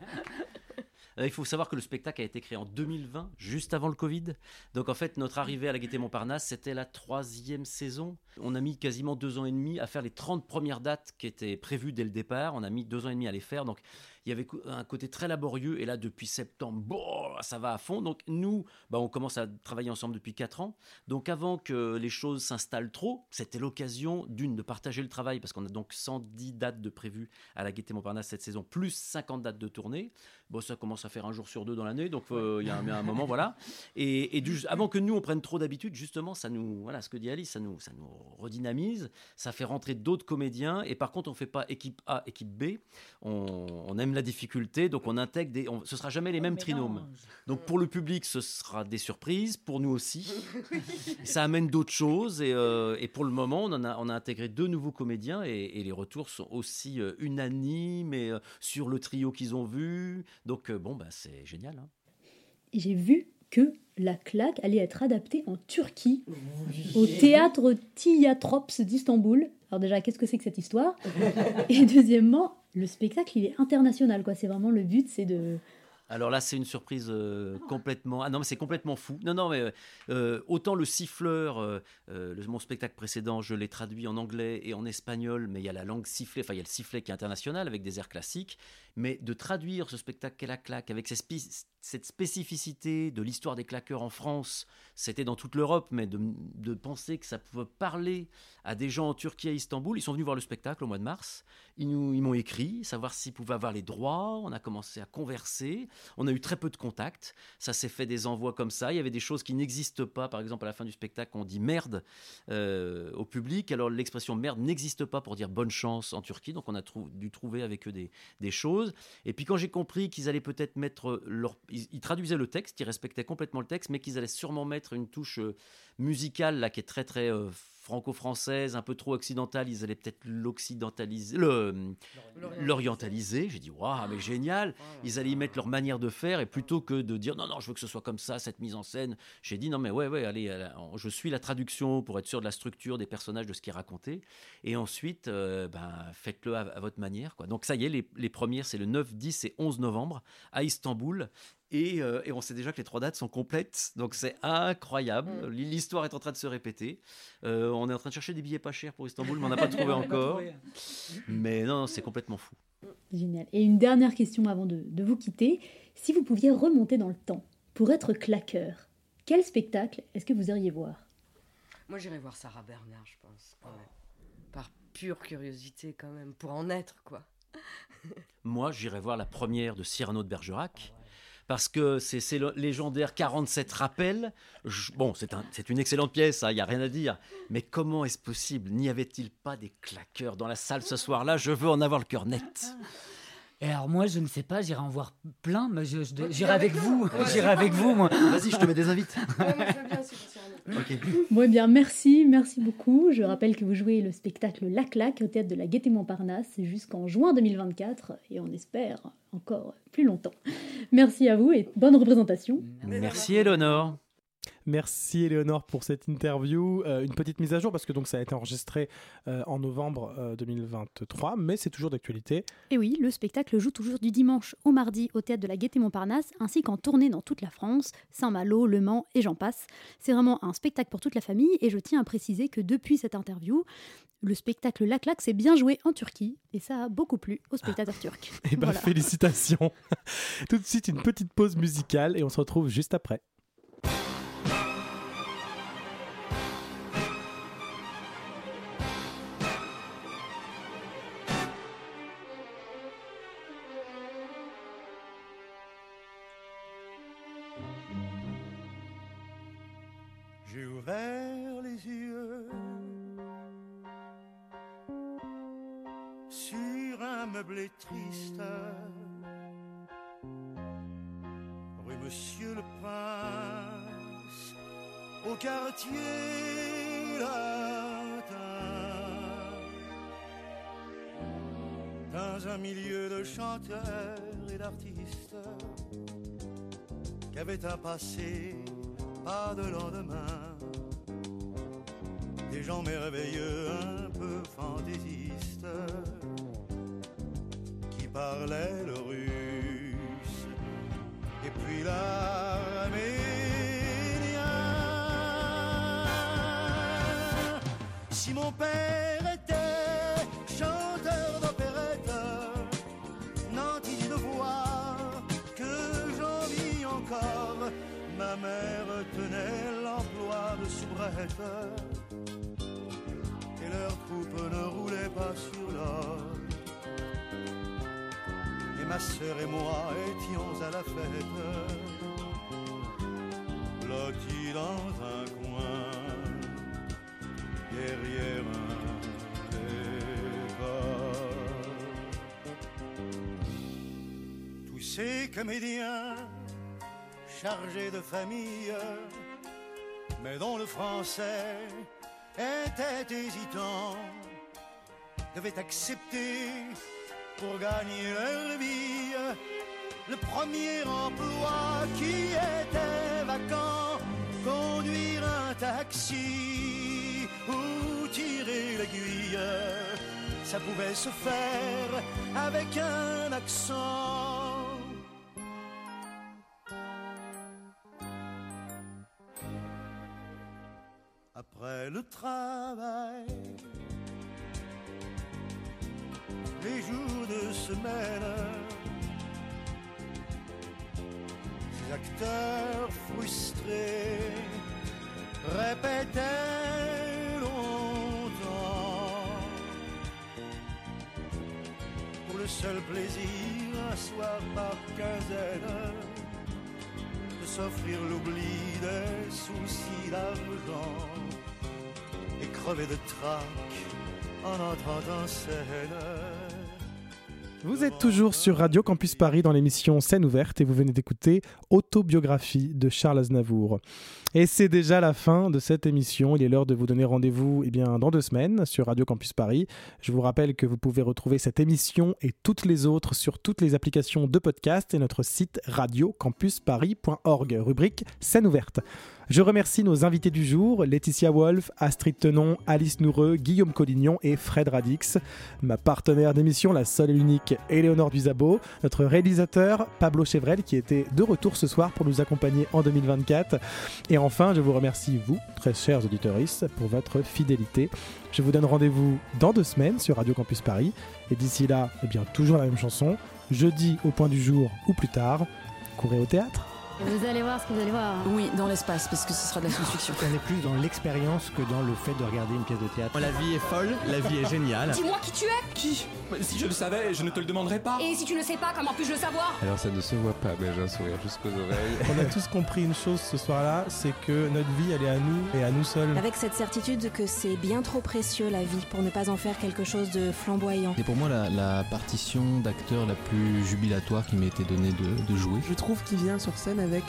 Euh, Il faut savoir que le spectacle a été créé en 2020, juste avant le Covid. Donc en fait, notre arrivée à la Gaîté Montparnasse, c'était la troisième saison. On a mis quasiment deux ans et demi à faire les 30 premières dates qui étaient prévues dès le départ. On a mis deux ans et demi à les faire. Donc il y avait un côté très laborieux. Et là, depuis septembre, ça va à fond. Donc nous, bah, on commence à travailler ensemble depuis quatre ans. Donc avant que les choses s'installent trop, c'était l'occasion d'une de partager le travail parce qu'on a donc 110 dates de prévues à la Gaîté Montparnasse cette saison, plus 50 dates de tournée. Bon, ça commence à faire un jour sur deux dans l'année, donc euh, il y a un, moment, voilà. Et, avant que nous on prenne trop d'habitude, justement, ça nous, voilà, ce que dit Alice, ça nous, ça nous redynamise, ça fait rentrer d'autres comédiens. Et par contre, on fait pas équipe A, équipe B. On aime la difficulté, donc on intègre des, on, ce sera jamais les mêmes trinômes. Donc pour le public, ce sera des surprises, pour nous aussi. ça amène d'autres choses et, euh, et pour le moment on, en a, on a intégré deux nouveaux comédiens et, et les retours sont aussi euh, unanimes et euh, sur le trio qu'ils ont vu donc euh, bon bah c'est génial hein. J'ai vu que la claque allait être adaptée en Turquie, au théâtre Tiyatrops d'Istanbul. Alors déjà, qu'est-ce que c'est que cette histoire? Et deuxièmement, le spectacle, il est international, quoi. C'est vraiment le but, c'est de... Alors là, c'est une surprise euh, complètement. Ah non, mais c'est complètement fou. Non, non, mais euh, autant le siffleur, euh, euh, le- mon spectacle précédent, je l'ai traduit en anglais et en espagnol, mais il y a la langue sifflée, enfin il y a le sifflet qui est international avec des airs classiques. Mais de traduire ce spectacle qu'est la claque avec cette spécificité de l'histoire des claqueurs en France, c'était dans toute l'Europe, mais de, penser que ça pouvait parler à des gens en Turquie à Istanbul, ils sont venus voir le spectacle au mois de mars. Ils nous, ils m'ont écrit, savoir s'ils pouvaient avoir les droits. On a commencé à converser. On a eu très peu de contacts. Ça s'est fait des envois comme ça. Il y avait des choses qui n'existent pas. Par exemple, à la fin du spectacle, on dit merde euh, au public. Alors l'expression merde n'existe pas pour dire bonne chance en Turquie. Donc on a dû trouver avec eux des choses. Et puis quand j'ai compris qu'ils allaient peut-être mettre leur, ils, ils traduisaient le texte, ils respectaient complètement le texte, mais qu'ils allaient sûrement mettre une touche euh, musicale là qui est très très euh, franco-française, un peu trop occidentale. Ils allaient peut-être l'occidentaliser, le l'orientaliser. J'ai dit waouh, mais génial. Ils allaient y mettre leur manière de faire et plutôt que de dire non non, je veux que ce soit comme ça cette mise en scène, j'ai dit non mais ouais ouais, allez, allez, je suis la traduction pour être sûr de la structure des personnages de ce qui est raconté et ensuite euh, ben faites-le à, à votre manière quoi. Donc ça y est, les, les premières c'est le 9, 10 et 11 novembre à Istanbul. Et, euh, et on sait déjà que les trois dates sont complètes, donc c'est incroyable. L'histoire est en train de se répéter. Euh, on est en train de chercher des billets pas chers pour Istanbul, mais on n'a pas trouvé pas encore. trouvé. Mais non, non, c'est complètement fou. Génial. Et une dernière question avant de, de vous quitter. Si vous pouviez remonter dans le temps pour être claqueur, quel spectacle est-ce que vous iriez voir? Moi, j'irai voir Sarah Bernard, je pense. quand même. Par pure curiosité, quand même, pour en être, quoi. Moi, j'irai voir la première de Cyrano de Bergerac. Parce que c'est légendaire 47 rappels. Je- bon, c'est un- c'est une excellente pièce, il n'y a rien à dire. Mais comment est-ce possible? N'y avait-il pas des claqueurs dans la salle ce soir-là? Je veux en avoir le cœur net. Et alors moi, je ne sais pas, j'irai en voir plein, mais je, je- j'irai avec avec vous. Ouais. j'irai avec vous, moi. Vas-y, je te mets des invites. Ouais, moi, bien aussi, Cyrano. Ok. Bon, eh bien, merci, merci beaucoup. Je rappelle que vous jouez le spectacle La Claque au théâtre de la Gaîté Montparnasse jusqu'en juin 2024 et on espère encore plus longtemps. Merci à vous et bonne représentation. Merci Eleonore. Merci Éléonore pour cette interview. Euh, une petite mise à jour parce que donc ça a été enregistré euh, en novembre euh, 2023, mais c'est toujours d'actualité. Et oui, le spectacle joue toujours du dimanche au mardi au théâtre de la Gaîté Montparnasse, ainsi qu'en tournée dans toute la France, Saint-Malo, Le Mans et j'en passe. C'est vraiment un spectacle pour toute la famille et je tiens à préciser que depuis cette interview, le spectacle La Claque s'est bien joué en Turquie et ça a beaucoup plu aux spectateurs turcs. Eh ben Voilà. félicitations. Tout de suite une petite pause musicale et on se retrouve juste après. Passé pas de lendemain. Ma sœur et moi étions à la fête, blottis dans un coin, derrière un décor. Tous ces comédiens chargés de famille, mais dont le français était hésitant, devaient accepter pour gagner leur vie le premier emploi qui était vacant, conduire un taxi ou tirer l'aiguille. Ça pouvait se faire avec un accent. après le travail, les jours de semaine, ces acteurs frustrés répétaient longtemps pour le seul plaisir, un soir par quinzaine, de s'offrir l'oubli des soucis d'argent et crever de trac en entrant en scène. Vous êtes toujours sur Radio Campus Paris dans l'émission Scène ouverte et vous venez d'écouter Autobiographie de Charles Aznavour. Et c'est déjà la fin de cette émission. Il est l'heure de vous donner rendez-vous eh bien, dans deux semaines sur Radio Campus Paris. Je vous rappelle que vous pouvez retrouver cette émission et toutes les autres sur toutes les applications de podcast et notre site radiocampusparis.org, rubrique Scène ouverte. Je remercie nos invités du jour, Laetitia Wolf, Astrid Tenon, Alice Noureux, Guillaume Collignon et Fred Radix. Ma partenaire d'émission, la seule et l'unique Éléonore Duzabo. Notre réalisateur, Pablo Chevrel, qui était de retour ce soir pour nous accompagner en 2024. Et enfin, je vous remercie, vous, très chers auditeurs, pour votre fidélité. Je vous donne rendez-vous dans deux semaines sur Radio Campus Paris. Et d'ici là, eh bien, toujours la même chanson. Jeudi au point du jour ou plus tard, courez au théâtre. Vous allez voir ce que vous allez voir. Oui, dans l'espace, parce que ce sera de la science-fiction. On est plus dans l'expérience que dans le fait de regarder une pièce de théâtre. La vie est folle, la vie est géniale. Dis-moi qui tu es Qui? Si je le savais, je ne te le demanderais pas. Et si tu ne sais pas, comment puis-je le savoir? Alors ça ne se voit pas, mais j'ai un sourire jusqu'aux oreilles. On a tous compris une chose ce soir-là, c'est que notre vie, elle est à nous et à nous seuls. Avec cette certitude que c'est bien trop précieux la vie pour ne pas en faire quelque chose de flamboyant. C'est pour moi la, la partition d'acteur la plus jubilatoire qui m'ait été donnée de, de jouer. Je trouve qu'il vient sur scène avec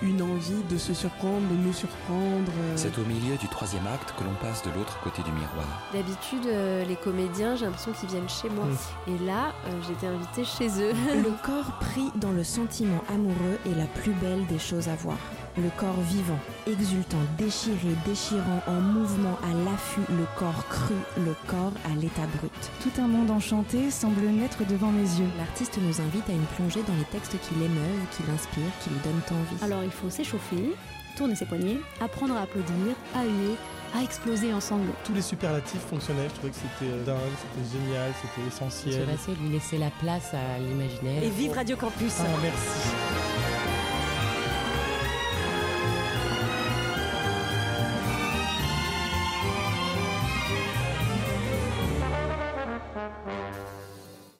une envie de se surprendre, de nous surprendre. euh. C'est au milieu du troisième acte que l'on passe de l'autre côté du miroir. D'habitude, euh, les comédiens, j'ai l'impression qu'ils viennent chez moi. Et là, euh, j'étais invitée chez eux. Le corps pris dans le sentiment amoureux est la plus belle des choses à voir. Le corps vivant, exultant, déchiré, déchirant, en mouvement, à l'affût, le corps cru, le corps à l'état brut. Tout un monde enchanté semble naître devant mes yeux. L'artiste nous invite à une plongée dans les textes qui l'émeuvent, qui l'inspirent, qui lui donnent envie. Alors il faut s'échauffer, tourner ses poignets, apprendre à applaudir, à huer, à exploser en sanglots. Tous les superlatifs fonctionnaient, je trouvais que c'était euh, dingue, c'était génial, c'était essentiel. Se passer, lui laisser la place à l'imaginaire. Et vive Radio Campus Ah, merci.